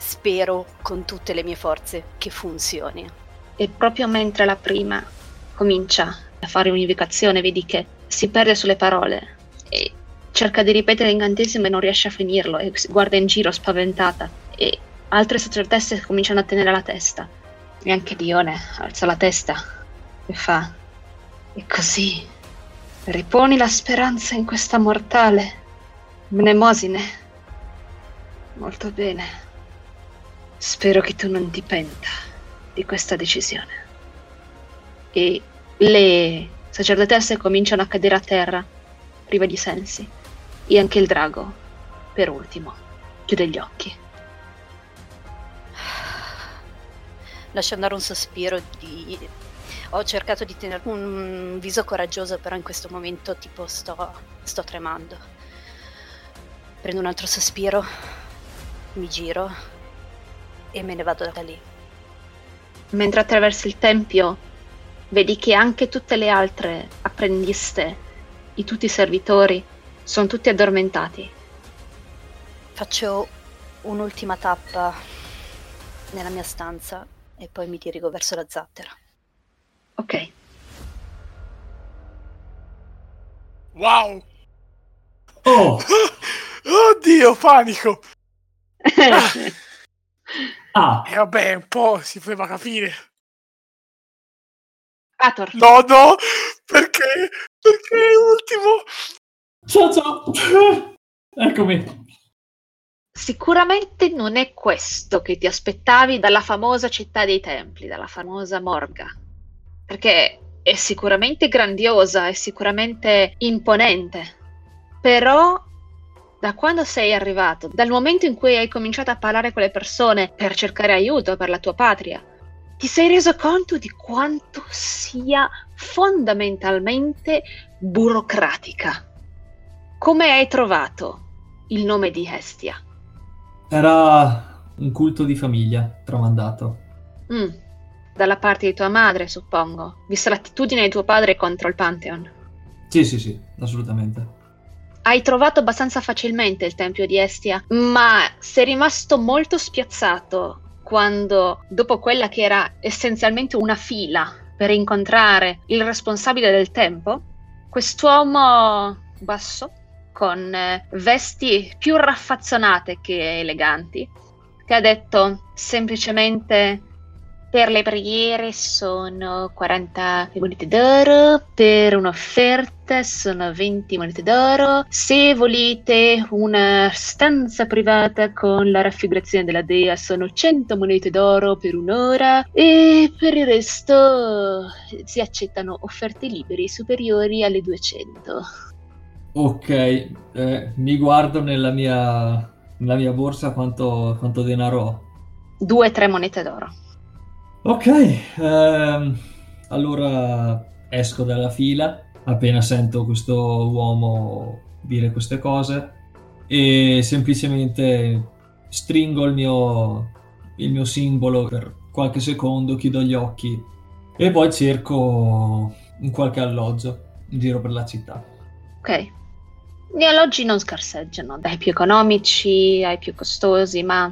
spero con tutte le mie forze che funzioni. E proprio mentre la prima comincia a fare un'invocazione, vedi che si perde sulle parole e cerca di ripetere l'incantesimo e non riesce a finirlo e guarda in giro spaventata e altre sacerdotesse cominciano a tenere la testa. E anche Dione alza la testa e fa e così riponi la speranza in questa mortale mnemosine. Molto bene spero che tu non ti penta di questa decisione e le sacerdotesse cominciano a cadere a terra prive di sensi e anche il drago, per ultimo, chiude gli occhi. Lascio andare un sospiro di... Ho cercato di tenere un viso coraggioso, però in questo momento tipo sto, sto tremando. Prendo un altro sospiro, mi giro e me ne vado da lì. Mentre attraversi il tempio, vedi che anche tutte le altre apprendiste, i tutti i servitori, sono tutti addormentati. Faccio un'ultima tappa nella mia stanza e poi mi dirigo verso la zattera. Ok. Wow! Oh, (laughs) Oddio, panico! (laughs) ah, E vabbè, un po' si poteva capire. Ator, No, no! Perché? Perché ultimo? ciao ciao. (laughs) Eccomi. sicuramente non è questo che ti aspettavi dalla famosa città dei templi, dalla famosa Morga. Perché è sicuramente grandiosa, è sicuramente imponente. Però da quando sei arrivato, dal momento in cui hai cominciato a parlare con le persone per cercare aiuto per la tua patria, ti sei reso conto di quanto sia fondamentalmente burocratica. Come hai trovato il nome di Hestia? Era un culto di famiglia tramandato. Mm, dalla parte di tua madre, suppongo, vista l'attitudine di tuo padre contro il Pantheon. Sì, sì, sì, assolutamente. Hai trovato abbastanza facilmente il tempio di Estia, ma sei rimasto molto spiazzato quando, dopo quella che era essenzialmente una fila per incontrare il responsabile del tempo, quest'uomo basso, con eh, vesti più raffazzonate che eleganti, ti ha detto semplicemente per le preghiere sono 40 monete d'oro, per un'offerta sono 20 monete d'oro, se volete una stanza privata con la raffigurazione della dea sono 100 monete d'oro per un'ora e per il resto si accettano offerte libere superiori alle 200. Ok, eh, mi guardo nella mia, nella mia borsa quanto, quanto denaro ho. Due tre monete d'oro. Ok, ehm, allora esco dalla fila appena sento questo uomo dire queste cose e semplicemente stringo il mio, il mio simbolo per qualche secondo, chiudo gli occhi e poi cerco un qualche alloggio in giro per la città. Ok. Gli alloggi non scarseggiano, dai più economici ai più costosi, ma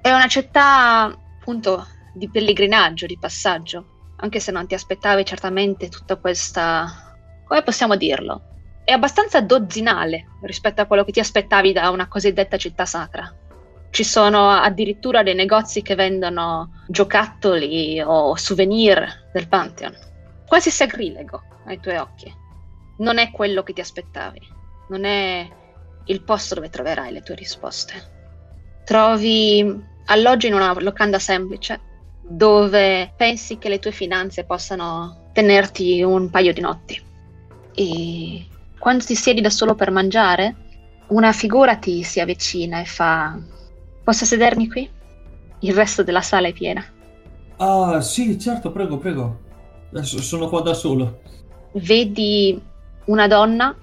è una città appunto di pellegrinaggio, di passaggio, anche se non ti aspettavi certamente tutta questa... come possiamo dirlo? È abbastanza dozzinale rispetto a quello che ti aspettavi da una cosiddetta città sacra. Ci sono addirittura dei negozi che vendono giocattoli o souvenir del Pantheon. Quasi sacrilego ai tuoi occhi. Non è quello che ti aspettavi. Non è il posto dove troverai le tue risposte. Trovi alloggio in una locanda semplice dove pensi che le tue finanze possano tenerti un paio di notti. e quando ti siedi da solo per mangiare, una figura ti si avvicina e fa: Posso sedermi qui? Il resto della sala è piena. Ah, sì, certo, prego, prego. Adesso sono qua da solo. Vedi una donna,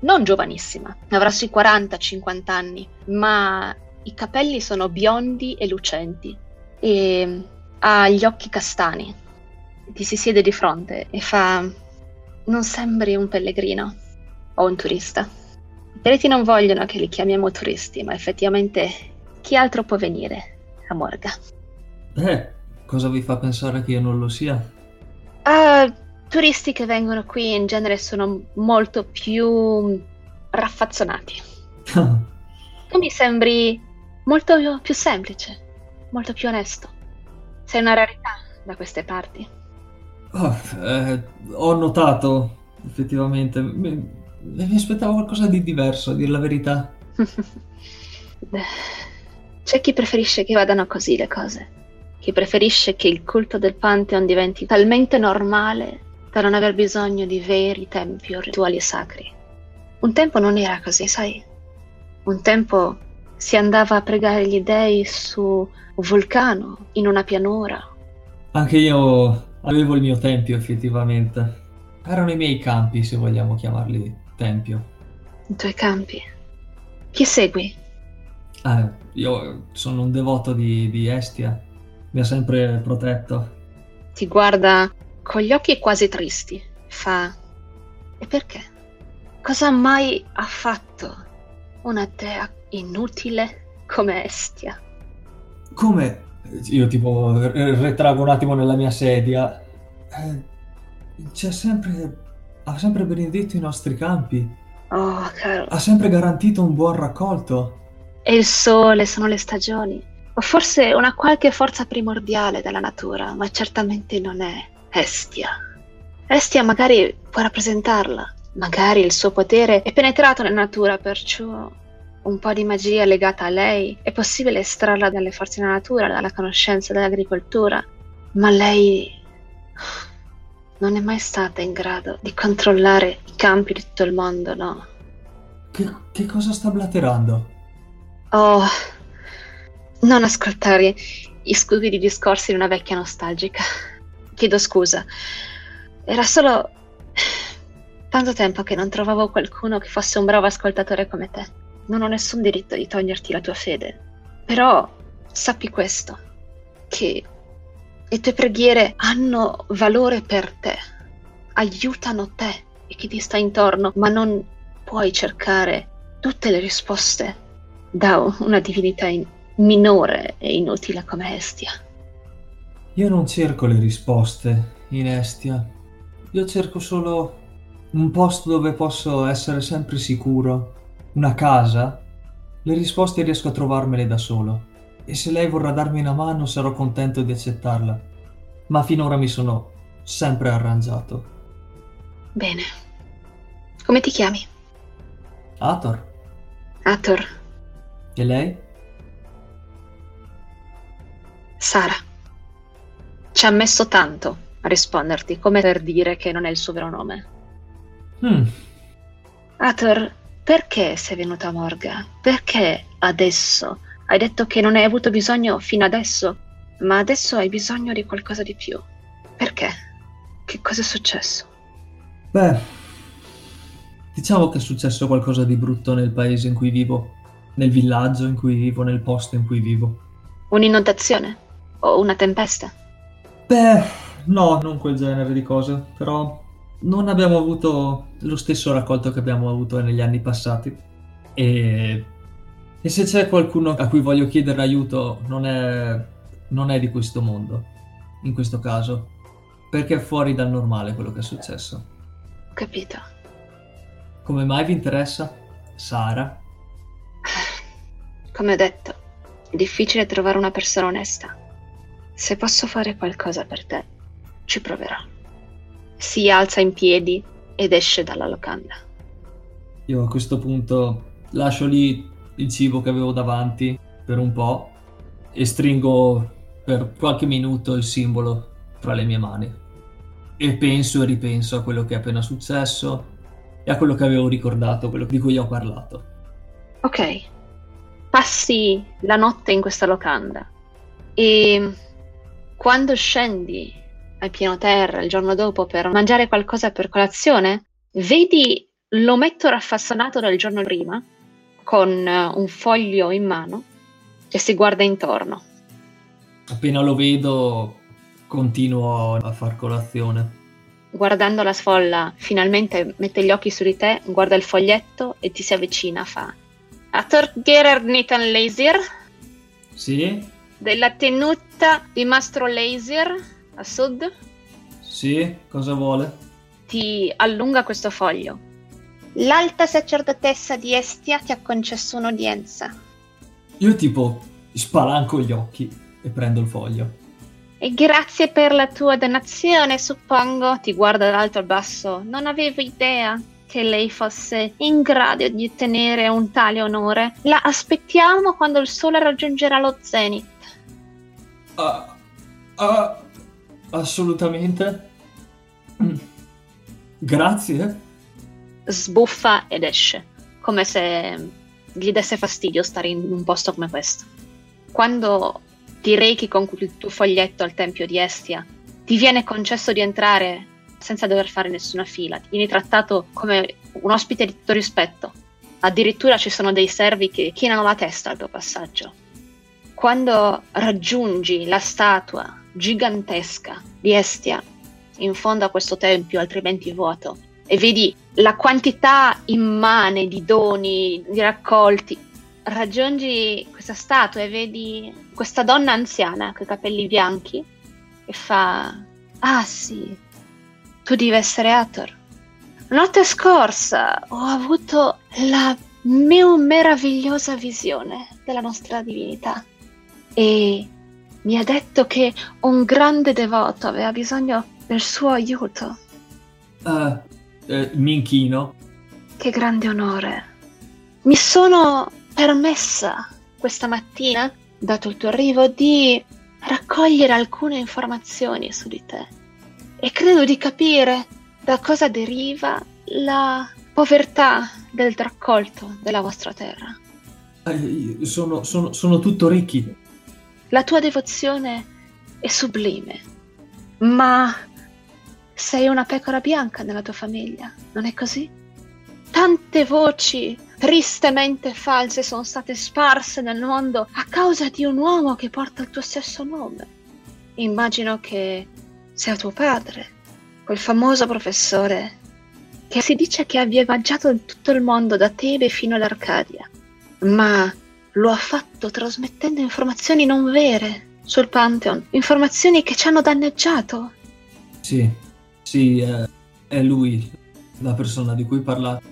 non giovanissima, avrà sui 40-50 anni, ma i capelli sono biondi e lucenti e ha gli occhi castani. Ti si siede di fronte e fa: Non sembri un pellegrino o un turista. I preti non vogliono che li chiamiamo turisti, ma effettivamente chi altro può venire a Morga? Eh, cosa vi fa pensare che io non lo sia? Ah, turisti che vengono qui in genere sono molto più raffazzonati. (laughs) Tu mi sembri molto più semplice, molto più onesto. Sei una rarità da queste parti. Oh, eh, ho notato, effettivamente. Mi, mi aspettavo qualcosa di diverso, a dire la verità. (laughs) C'è chi preferisce che vadano così le cose, chi preferisce che il culto del Pantheon diventi talmente normale da non aver bisogno di veri tempi o rituali sacri. Un tempo non era così, sai? Un tempo si andava a pregare gli dei su un vulcano, in una pianura. Anche io avevo il mio tempio, effettivamente. Erano i miei campi, se vogliamo chiamarli tempio. I tuoi campi. Chi segui? Eh, io sono un devoto di, di Estia. Mi ha sempre protetto. Ti guarda con gli occhi quasi tristi. Fa. E perché? Cosa mai ha fatto una dea inutile come Estia? Come? Io tipo retrago un attimo nella mia sedia. Eh, c'è sempre. Ha sempre benedetto i nostri campi. Oh, caro. Ha sempre garantito un buon raccolto. E il sole sono le stagioni. O forse una qualche forza primordiale della natura, ma certamente non è Estia. Estia magari può rappresentarla. Magari il suo potere è penetrato nella natura, perciò un po' di magia legata a lei è possibile estrarla dalle forze della natura, dalla conoscenza dell'agricoltura, ma lei non è mai stata in grado di controllare i campi di tutto il mondo, no? Che, che cosa sta blaterando? Oh, non ascoltare gli stupidi discorsi di una vecchia nostalgica. Chiedo scusa. Era solo tanto tempo che non trovavo qualcuno che fosse un bravo ascoltatore come te. Non ho nessun diritto di toglierti la tua fede. Però sappi questo, che le tue preghiere hanno valore per te, aiutano te e chi ti sta intorno, ma non puoi cercare tutte le risposte da una divinità in- minore e inutile come Estia. Io non cerco le risposte in Estia. Io cerco solo un posto dove posso essere sempre sicuro, una casa. Le risposte riesco a trovarmele da solo. E se lei vorrà darmi una mano sarò contento di accettarla. Ma finora mi sono sempre arrangiato. Bene. Come ti chiami? Ator, Ator. e lei? Sara. Ci ha messo tanto a risponderti, come per dire che non è il suo vero nome. Hmm, Ator, perché sei venuta a Morga? Perché adesso? Hai detto che non hai avuto bisogno fino adesso, ma adesso hai bisogno di qualcosa di più. Perché? Che cosa è successo? Beh, diciamo che è successo qualcosa di brutto nel paese in cui vivo, nel villaggio in cui vivo, nel posto in cui vivo. Un'inondazione? O una tempesta? Beh, no, non quel genere di cose, però non abbiamo avuto lo stesso raccolto che abbiamo avuto negli anni passati. E, e se c'è qualcuno a cui voglio chiedere aiuto, non è, non è di questo mondo, in questo caso, perché è fuori dal normale quello che è successo. Ho capito. Come mai vi interessa? Sara? Come ho detto, è difficile trovare una persona onesta. Se posso fare qualcosa per te, ci proverò. Si alza in piedi ed esce dalla locanda. Io a questo punto lascio lì il cibo che avevo davanti per un po' e stringo per qualche minuto il simbolo tra le mie mani. E penso e ripenso a quello che è appena successo e a quello che avevo ricordato, quello di cui ho parlato. Ok, passi la notte in questa locanda e quando scendi al piano terra il giorno dopo per mangiare qualcosa per colazione, vedi l'ometto raffassonato del giorno prima con eh, un foglio in mano e si guarda intorno. Appena lo vedo, continuo a far colazione. Guardando la sfolla, finalmente mette gli occhi su di te, guarda il foglietto e ti si avvicina, fa Ator Gerer Nitan Laser Sì? della tenuta di Mastro Laser a sud Sì? Cosa vuole? ti allunga questo foglio. L'alta sacerdotessa di Estia ti ha concesso un'udienza Io tipo spalanco gli occhi e prendo il foglio. e grazie per la tua donazione, suppongo. Ti guarda dall'alto al basso. Non avevo idea che lei fosse in grado di ottenere un tale onore. La aspettiamo quando il sole raggiungerà lo zenith. Ah, ah, assolutamente. Mm. Grazie. Sbuffa ed esce, come se gli desse fastidio stare in un posto come questo. Quando ti rechi con il tuo foglietto al tempio di Estia, ti viene concesso di entrare senza dover fare nessuna fila. Vieni trattato come un ospite di tutto rispetto. Addirittura ci sono dei servi che chinano la testa al tuo passaggio. Quando raggiungi la statua gigantesca di Estia in fondo a questo tempio, altrimenti vuoto, e vedi la quantità immane di doni, di raccolti, raggiungi questa statua e vedi questa donna anziana con i capelli bianchi e fa: Ah sì, tu devi essere Ator. Notte scorsa ho avuto la mia meravigliosa visione della nostra divinità. E mi ha detto che un grande devoto aveva bisogno del suo aiuto. Ah, eh, mi inchino. Che grande onore. Mi sono permessa questa mattina, dato il tuo arrivo, di raccogliere alcune informazioni su di te e credo di capire da cosa deriva la povertà del raccolto della vostra terra. Eh, sono, sono, sono tutto ricchi. La tua devozione è sublime, ma sei una pecora bianca nella tua famiglia, non è così? Tante voci tristemente false sono state sparse nel mondo a causa di un uomo che porta il tuo stesso nome. Immagino che sia tuo padre, quel famoso professore che si dice che abbia viaggiato in tutto il mondo da Tebe fino all'Arcadia, ma lo ha fatto trasmettendo informazioni non vere sul Pantheon, informazioni che ci hanno danneggiato. Sì, sì, eh, è lui la persona di cui parlate.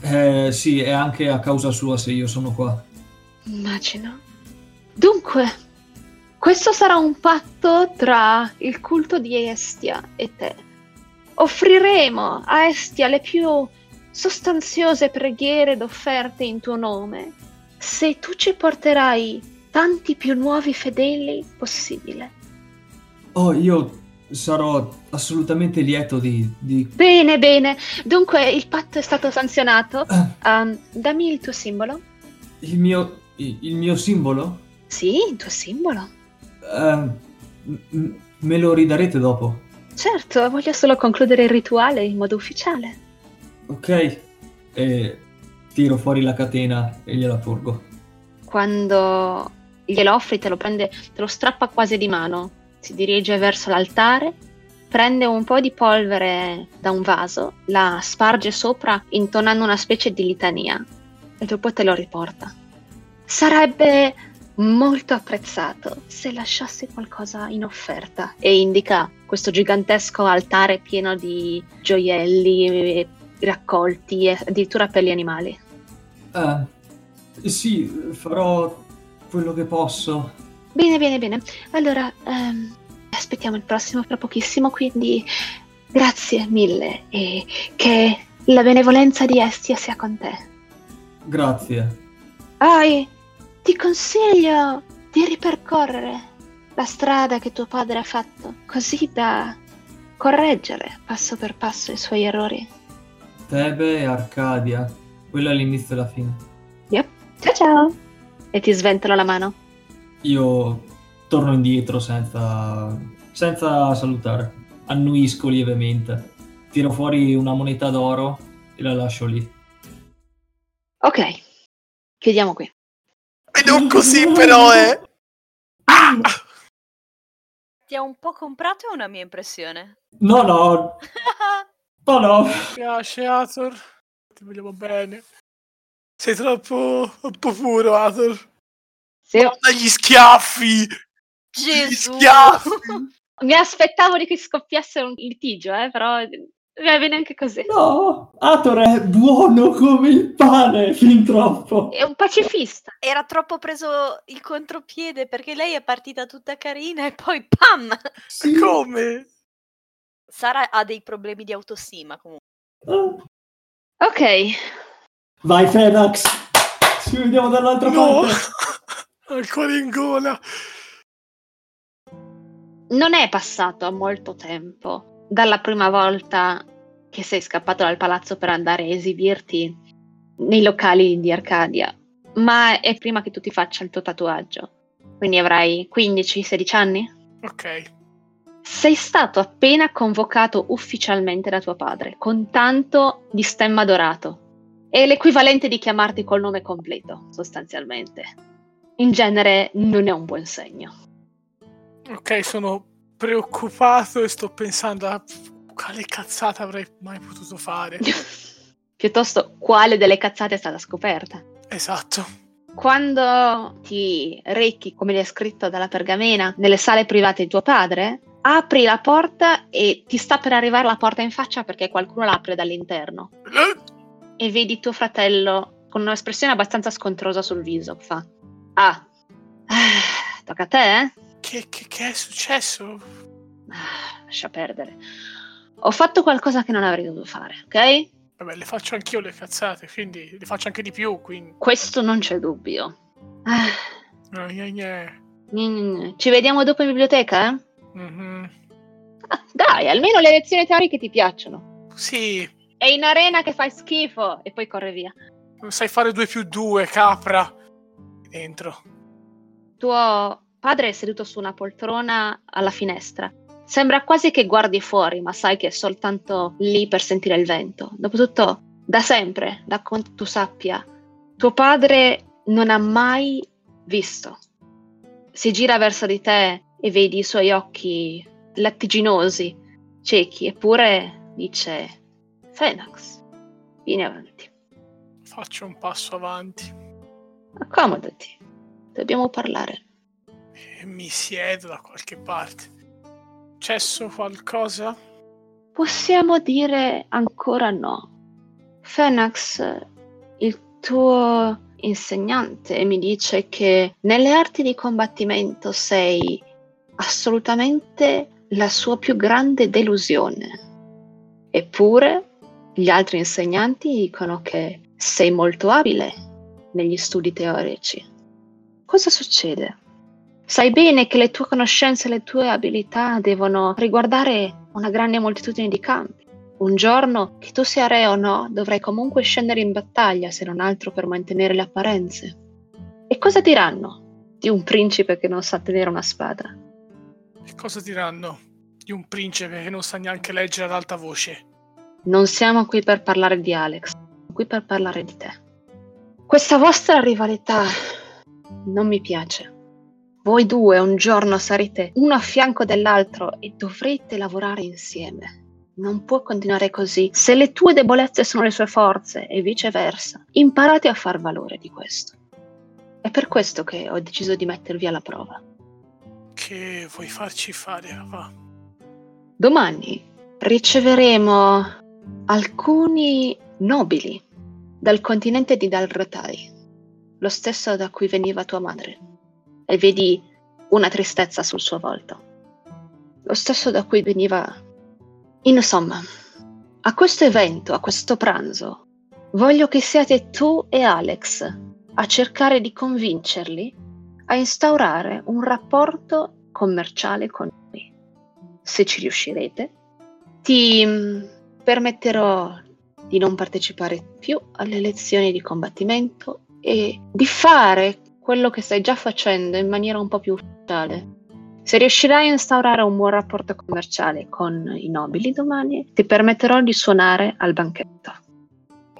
Eh, sì, è anche a causa sua se io sono qua. Immagino. Dunque, questo sarà un patto tra il culto di Estia e te. Offriremo a Estia le più sostanziose preghiere ed offerte in tuo nome, se tu ci porterai tanti più nuovi fedeli possibile. Oh, io sarò assolutamente lieto di... di... Bene, bene. Dunque, il patto è stato sanzionato. Um, dammi il tuo simbolo. il mio... il mio simbolo? Sì, il tuo simbolo. M- m- me lo ridarete dopo. Certo, voglio solo concludere il rituale in modo ufficiale. Ok. E tiro fuori la catena e gliela porgo. Quando glielo offri, te lo prende, te lo strappa quasi di mano. Si dirige verso l'altare, prende un po' di polvere da un vaso, la sparge sopra intonando una specie di litania e dopo te lo riporta. Sarebbe molto apprezzato se lasciassi qualcosa in offerta e indica questo gigantesco altare pieno di gioielli raccolti addirittura per gli animali. Eh, sì, farò quello che posso. Bene, bene, bene. Allora, ehm, aspettiamo il prossimo fra pochissimo, quindi grazie mille e che la benevolenza di Estia sia con te. Grazie. Poi ti consiglio di ripercorrere la strada che tuo padre ha fatto, così da correggere passo per passo i suoi errori. Tebe e Arcadia. Quello è l'inizio e la fine. Ciao ciao! E ti sventolo la mano. Io torno indietro senza, senza salutare. Annuisco lievemente. Tiro fuori una moneta d'oro e la lascio lì. Ok, chiudiamo qui. E non così però, eh. Ti ha un po' comprato o una mia impressione? No, no, (laughs) no, no. Mi piace, Ator. Ti vogliamo bene. Sei troppo, troppo puro, Ator. Sì, Dagli schiaffi! Gli Gesù! schiaffi! (laughs) mi aspettavo di che scoppiasse un litigio, eh, però va bene anche così. No, Ator è buono come il pane, fin troppo. È un pacifista. Era troppo preso il contropiede perché lei è partita tutta carina e poi pam! Sì. Come? Sara ha dei problemi di autostima comunque. Ah. Ok, Vai Fenax, ci vediamo dall'altra No! parte. (laughs) Ancora in gola. non è passato molto tempo dalla prima volta che sei scappato dal palazzo per andare a esibirti nei locali di Arcadia, ma è prima che tu ti faccia il tuo tatuaggio. Quindi avrai 15-16 anni? Ok. Sei stato appena convocato ufficialmente da tuo padre, con tanto di stemma dorato. È l'equivalente di chiamarti col nome completo, sostanzialmente. In genere non è un buon segno. Ok, sono preoccupato e sto pensando a quale cazzata avrei mai potuto fare. (laughs) Piuttosto, quale delle cazzate è stata scoperta? Esatto. Quando ti rechi, come gli è scritto dalla pergamena, nelle sale private di tuo padre, apri la porta e ti sta per arrivare la porta in faccia perché qualcuno l'apre dall'interno. E vedi tuo fratello con un'espressione abbastanza scontrosa sul viso. Fa: Ah, ah, (sighs) tocca a te, eh? Che, che- che è successo? Ah, lascia perdere. Ho fatto qualcosa che non avrei dovuto fare, ok? Vabbè, le faccio anch'io le cazzate, quindi le faccio anche di più, quindi... Questo non c'è dubbio. Ah, No, gni, gni. Ci vediamo dopo in biblioteca, eh? Mhm. Ah, dai, almeno le lezioni teoriche ti piacciono. Sì, È in arena che fai schifo e poi corre via. sai fare due più due, capra. Dentro. Tuo padre è seduto su una poltrona alla finestra. Sembra quasi che guardi fuori, ma sai che è soltanto lì per sentire il vento. Dopotutto, da sempre, da quanto tu sappia, tuo padre non ha mai visto. Si gira verso di te e vedi i suoi occhi lattiginosi, ciechi, eppure dice: Fenax, vieni avanti. Faccio un passo avanti Accomodati, dobbiamo parlare. mi siedo da qualche parte. Cesso qualcosa? Possiamo dire ancora no. Fenax, il tuo insegnante mi dice che nelle arti di combattimento sei assolutamente la sua più grande delusione. Eppure gli altri insegnanti dicono che sei molto abile negli studi teorici. Cosa succede? Sai bene che le tue conoscenze e le tue abilità devono riguardare una grande moltitudine di campi. Un giorno, che tu sia re o no, dovrai comunque scendere in battaglia, se non altro per mantenere le apparenze. E cosa diranno di un principe che non sa tenere una spada? E cosa diranno di un principe che non sa neanche leggere ad alta voce? Non siamo qui per parlare di Alex, siamo qui per parlare di te. Questa vostra rivalità non mi piace. Voi due un giorno sarete uno a fianco dell'altro e dovrete lavorare insieme. Non può continuare così. Se le tue debolezze sono le sue forze e viceversa, imparate a far valore di questo. È per questo che ho deciso di mettervi alla prova. Che vuoi farci fare, papà? Domani riceveremo alcuni nobili dal continente di Dalrotai, lo stesso da cui veniva tua madre, e vedi una tristezza sul suo volto, lo stesso da cui veniva. Insomma, a questo evento, a questo pranzo, voglio che siate tu e Alex a cercare di convincerli a instaurare un rapporto commerciale con noi. Se ci riuscirete, ti mm, permetterò di non partecipare più alle lezioni di combattimento e di fare quello che stai già facendo in maniera un po' più ufficiale. Se riuscirai a instaurare un buon rapporto commerciale con i nobili domani, ti permetterò di suonare al banchetto.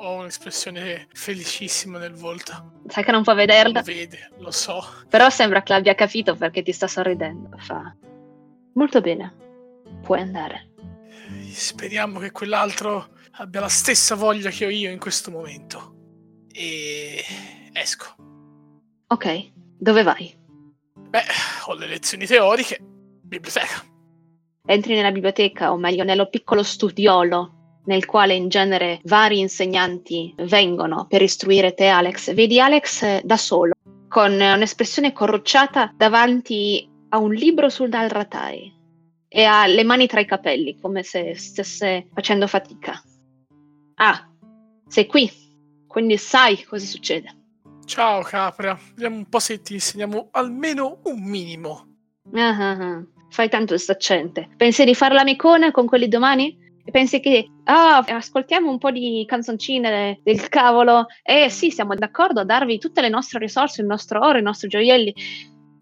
Ho un'espressione felicissima nel volto. Sai che non può vederla, Lo vede, lo so. però sembra che l'abbia capito perché ti sta sorridendo. Fa molto bene, puoi andare. Speriamo che quell'altro abbia la stessa voglia che ho io in questo momento. E esco. Ok, dove vai? Beh, ho le lezioni teoriche. Biblioteca. Entri nella biblioteca, o meglio nello piccolo studiolo nel quale in genere vari insegnanti vengono per istruire te, Alex. Vedi Alex eh, da solo, con eh, un'espressione corrucciata davanti a un libro sul Dalratai e ha le mani tra i capelli, come se stesse facendo fatica. Ah, sei qui, quindi sai cosa succede. Ciao Capra. Vediamo un po' se ti insegniamo almeno un minimo. Ah, ah, ah. Fai tanto il saccente. Pensi di fare l'amicona con quelli domani? E pensi che, ah, ascoltiamo un po' di canzoncine del cavolo? Eh sì, siamo d'accordo a darvi tutte le nostre risorse, il nostro oro, i nostri gioielli.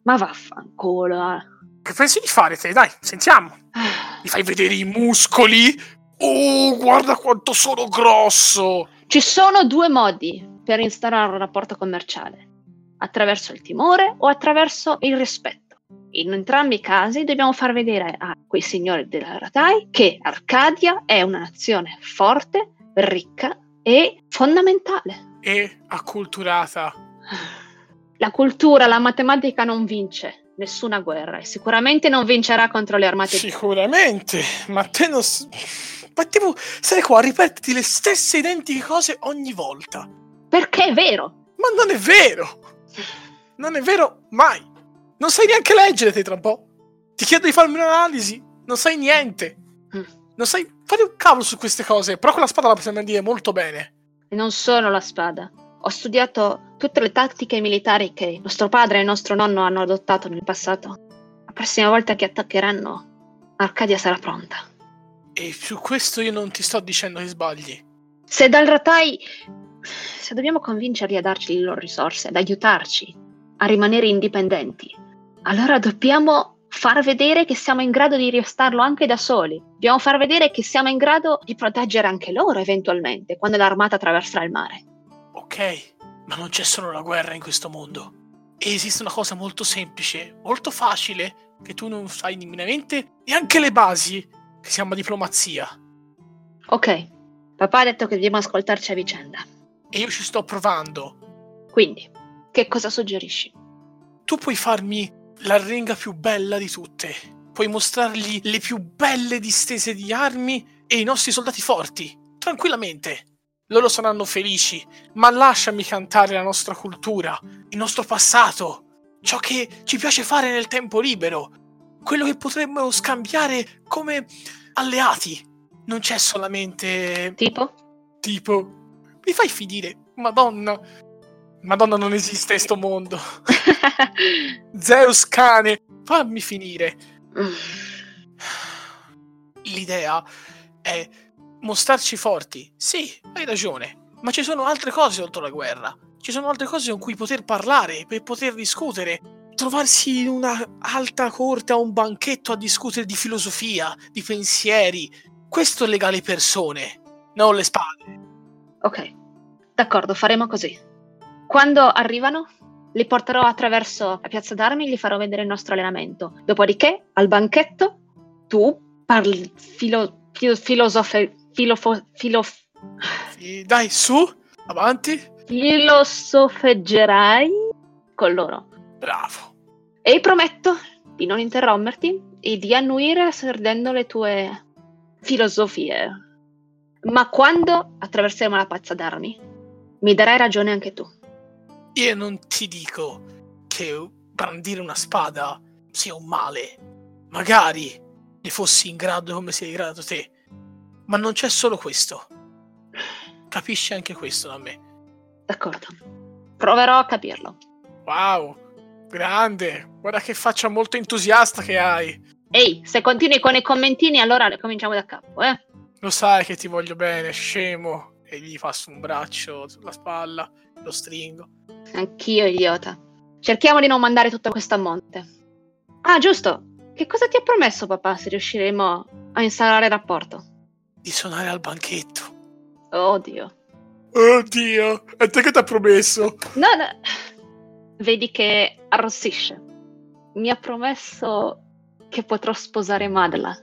Ma vaffanculo. eh. Che pensi di fare te? Dai, sentiamo. Mi fai vedere i muscoli? Oh, guarda quanto sono grosso! Ci sono due modi per instaurare un rapporto commerciale. Attraverso il timore o attraverso il rispetto. In entrambi i casi dobbiamo far vedere a quei signori della Ratai che Arcadia è una nazione forte, ricca e fondamentale. E acculturata. La cultura, la matematica non vince nessuna guerra e sicuramente non vincerà contro le armate Sicuramente, ma te non... Ma tipo, sei qua a ripeterti le stesse identiche cose ogni volta. Perché è vero. Ma non è vero! Non è vero mai! Non sai neanche leggere te tra un po'. Ti chiedo di farmi un'analisi, non sai niente. Mm. Non sai fare un cavolo su queste cose, però con la spada la possiamo dire molto bene. E non solo la spada. Ho studiato tutte le tattiche militari che nostro padre e nostro nonno hanno adottato nel passato. La prossima volta che attaccheranno, Arcadia sarà pronta. E su questo io non ti sto dicendo che sbagli. Se dal Ratai. Se dobbiamo convincerli a darci le loro risorse, ad aiutarci a rimanere indipendenti, allora dobbiamo far vedere che siamo in grado di restarlo anche da soli. Dobbiamo far vedere che siamo in grado di proteggere anche loro eventualmente quando l'armata attraverserà il mare. Ok, ma non c'è solo la guerra in questo mondo. E esiste una cosa molto semplice, molto facile, che tu non sai minimamente neanche le basi, che si chiama diplomazia. Ok, papà ha detto che dobbiamo ascoltarci a vicenda. E io ci sto provando. Quindi, che cosa suggerisci? Tu puoi farmi la ringa più bella di tutte. Puoi mostrargli le più belle distese di armi e i nostri soldati forti. Tranquillamente. Loro saranno felici, ma lasciami cantare la nostra cultura, il nostro passato, ciò che ci piace fare nel tempo libero, quello che potremmo scambiare come alleati. Non c'è solamente Tipo? tipo mi fai finire, Madonna. Madonna non esiste sto mondo. (laughs) Zeus cane, fammi finire. (laughs) L'idea è mostrarci forti. Sì, hai ragione, ma ci sono altre cose oltre la guerra. Ci sono altre cose con cui poter parlare, per poter discutere. Trovarsi in una alta corte a un banchetto a discutere di filosofia, di pensieri. Questo lega le persone, non le spade. Ok, d'accordo, faremo così. Quando arrivano, li porterò attraverso la piazza d'armi e gli farò vedere il nostro allenamento. Dopodiché, al banchetto, tu parli filo, filo, filosofe, filofo, filo, Sì, Dai, su, avanti. filosofeggerai con loro. Bravo. E prometto di non interromperti e di annuire asservendo le tue filosofie. Ma quando attraverseremo la piazza d'armi, mi darai ragione anche tu. Io non ti dico che brandire una spada sia un male. Magari ne fossi in grado come sei in grado te. Ma non c'è solo questo. Capisci anche questo da me. D'accordo. Proverò a capirlo. Wow, grande. Guarda che faccia molto entusiasta che hai. Ehi, se continui con i commentini, allora cominciamo da capo, eh? Lo sai che ti voglio bene, scemo. e gli passo un braccio sulla spalla, lo stringo. Anch'io, idiota. Cerchiamo di non mandare tutto questo a monte. Ah, giusto. Che cosa ti ha promesso papà se riusciremo a installare il rapporto? Di suonare al banchetto. Oddio. Oddio, e te che ti ha promesso? No, no. Vedi che arrossisce. Mi ha promesso che potrò sposare Madla.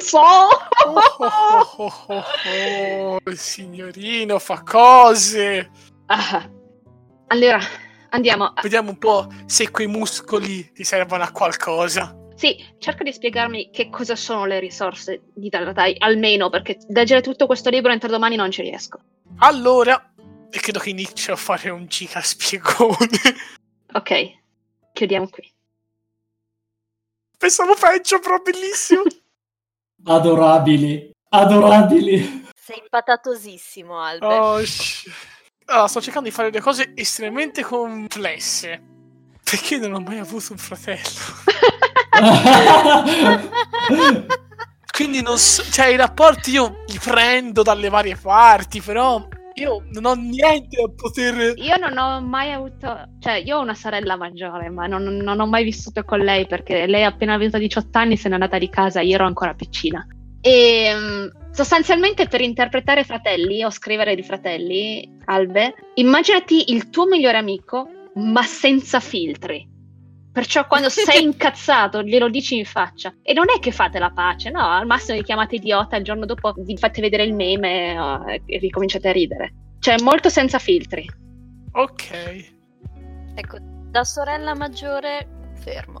Lo so! Oh, oh, oh, oh, oh, il signorino fa cose. Ah. Allora, andiamo. Vediamo un po' se quei muscoli ti servono a qualcosa. Sì, cerca di spiegarmi che cosa sono le risorse di Dalatai, almeno perché leggere tutto questo libro entro domani non ci riesco. Allora, e credo che inizio a fare un giga spiegone. Ok, chiudiamo qui. Pensavo peggio, però bellissimo. (laughs) Adorabili, adorabili. Sei patatosissimo, Albert. Oh, sh- allora, sto cercando di fare delle cose estremamente complesse. Perché non ho mai avuto un fratello. (laughs) Quindi non so, cioè i rapporti io li prendo dalle varie parti, però io non ho niente da poter... Io non ho mai avuto, cioè io ho una sorella maggiore, ma non, non ho mai vissuto con lei perché lei appena avuto 18 anni se n'è andata di casa, io ero ancora piccina. E mm, sostanzialmente per interpretare fratelli o scrivere di fratelli, Albe, immaginati il tuo migliore amico, ma senza filtri. Perciò quando sei (laughs) incazzato glielo dici in faccia. E non è che fate la pace, no, al massimo vi chiamate idiota, il giorno dopo vi fate vedere il meme oh, e ricominciate a ridere. Cioè, molto senza filtri. Ok. Ecco, da sorella maggiore, fermo.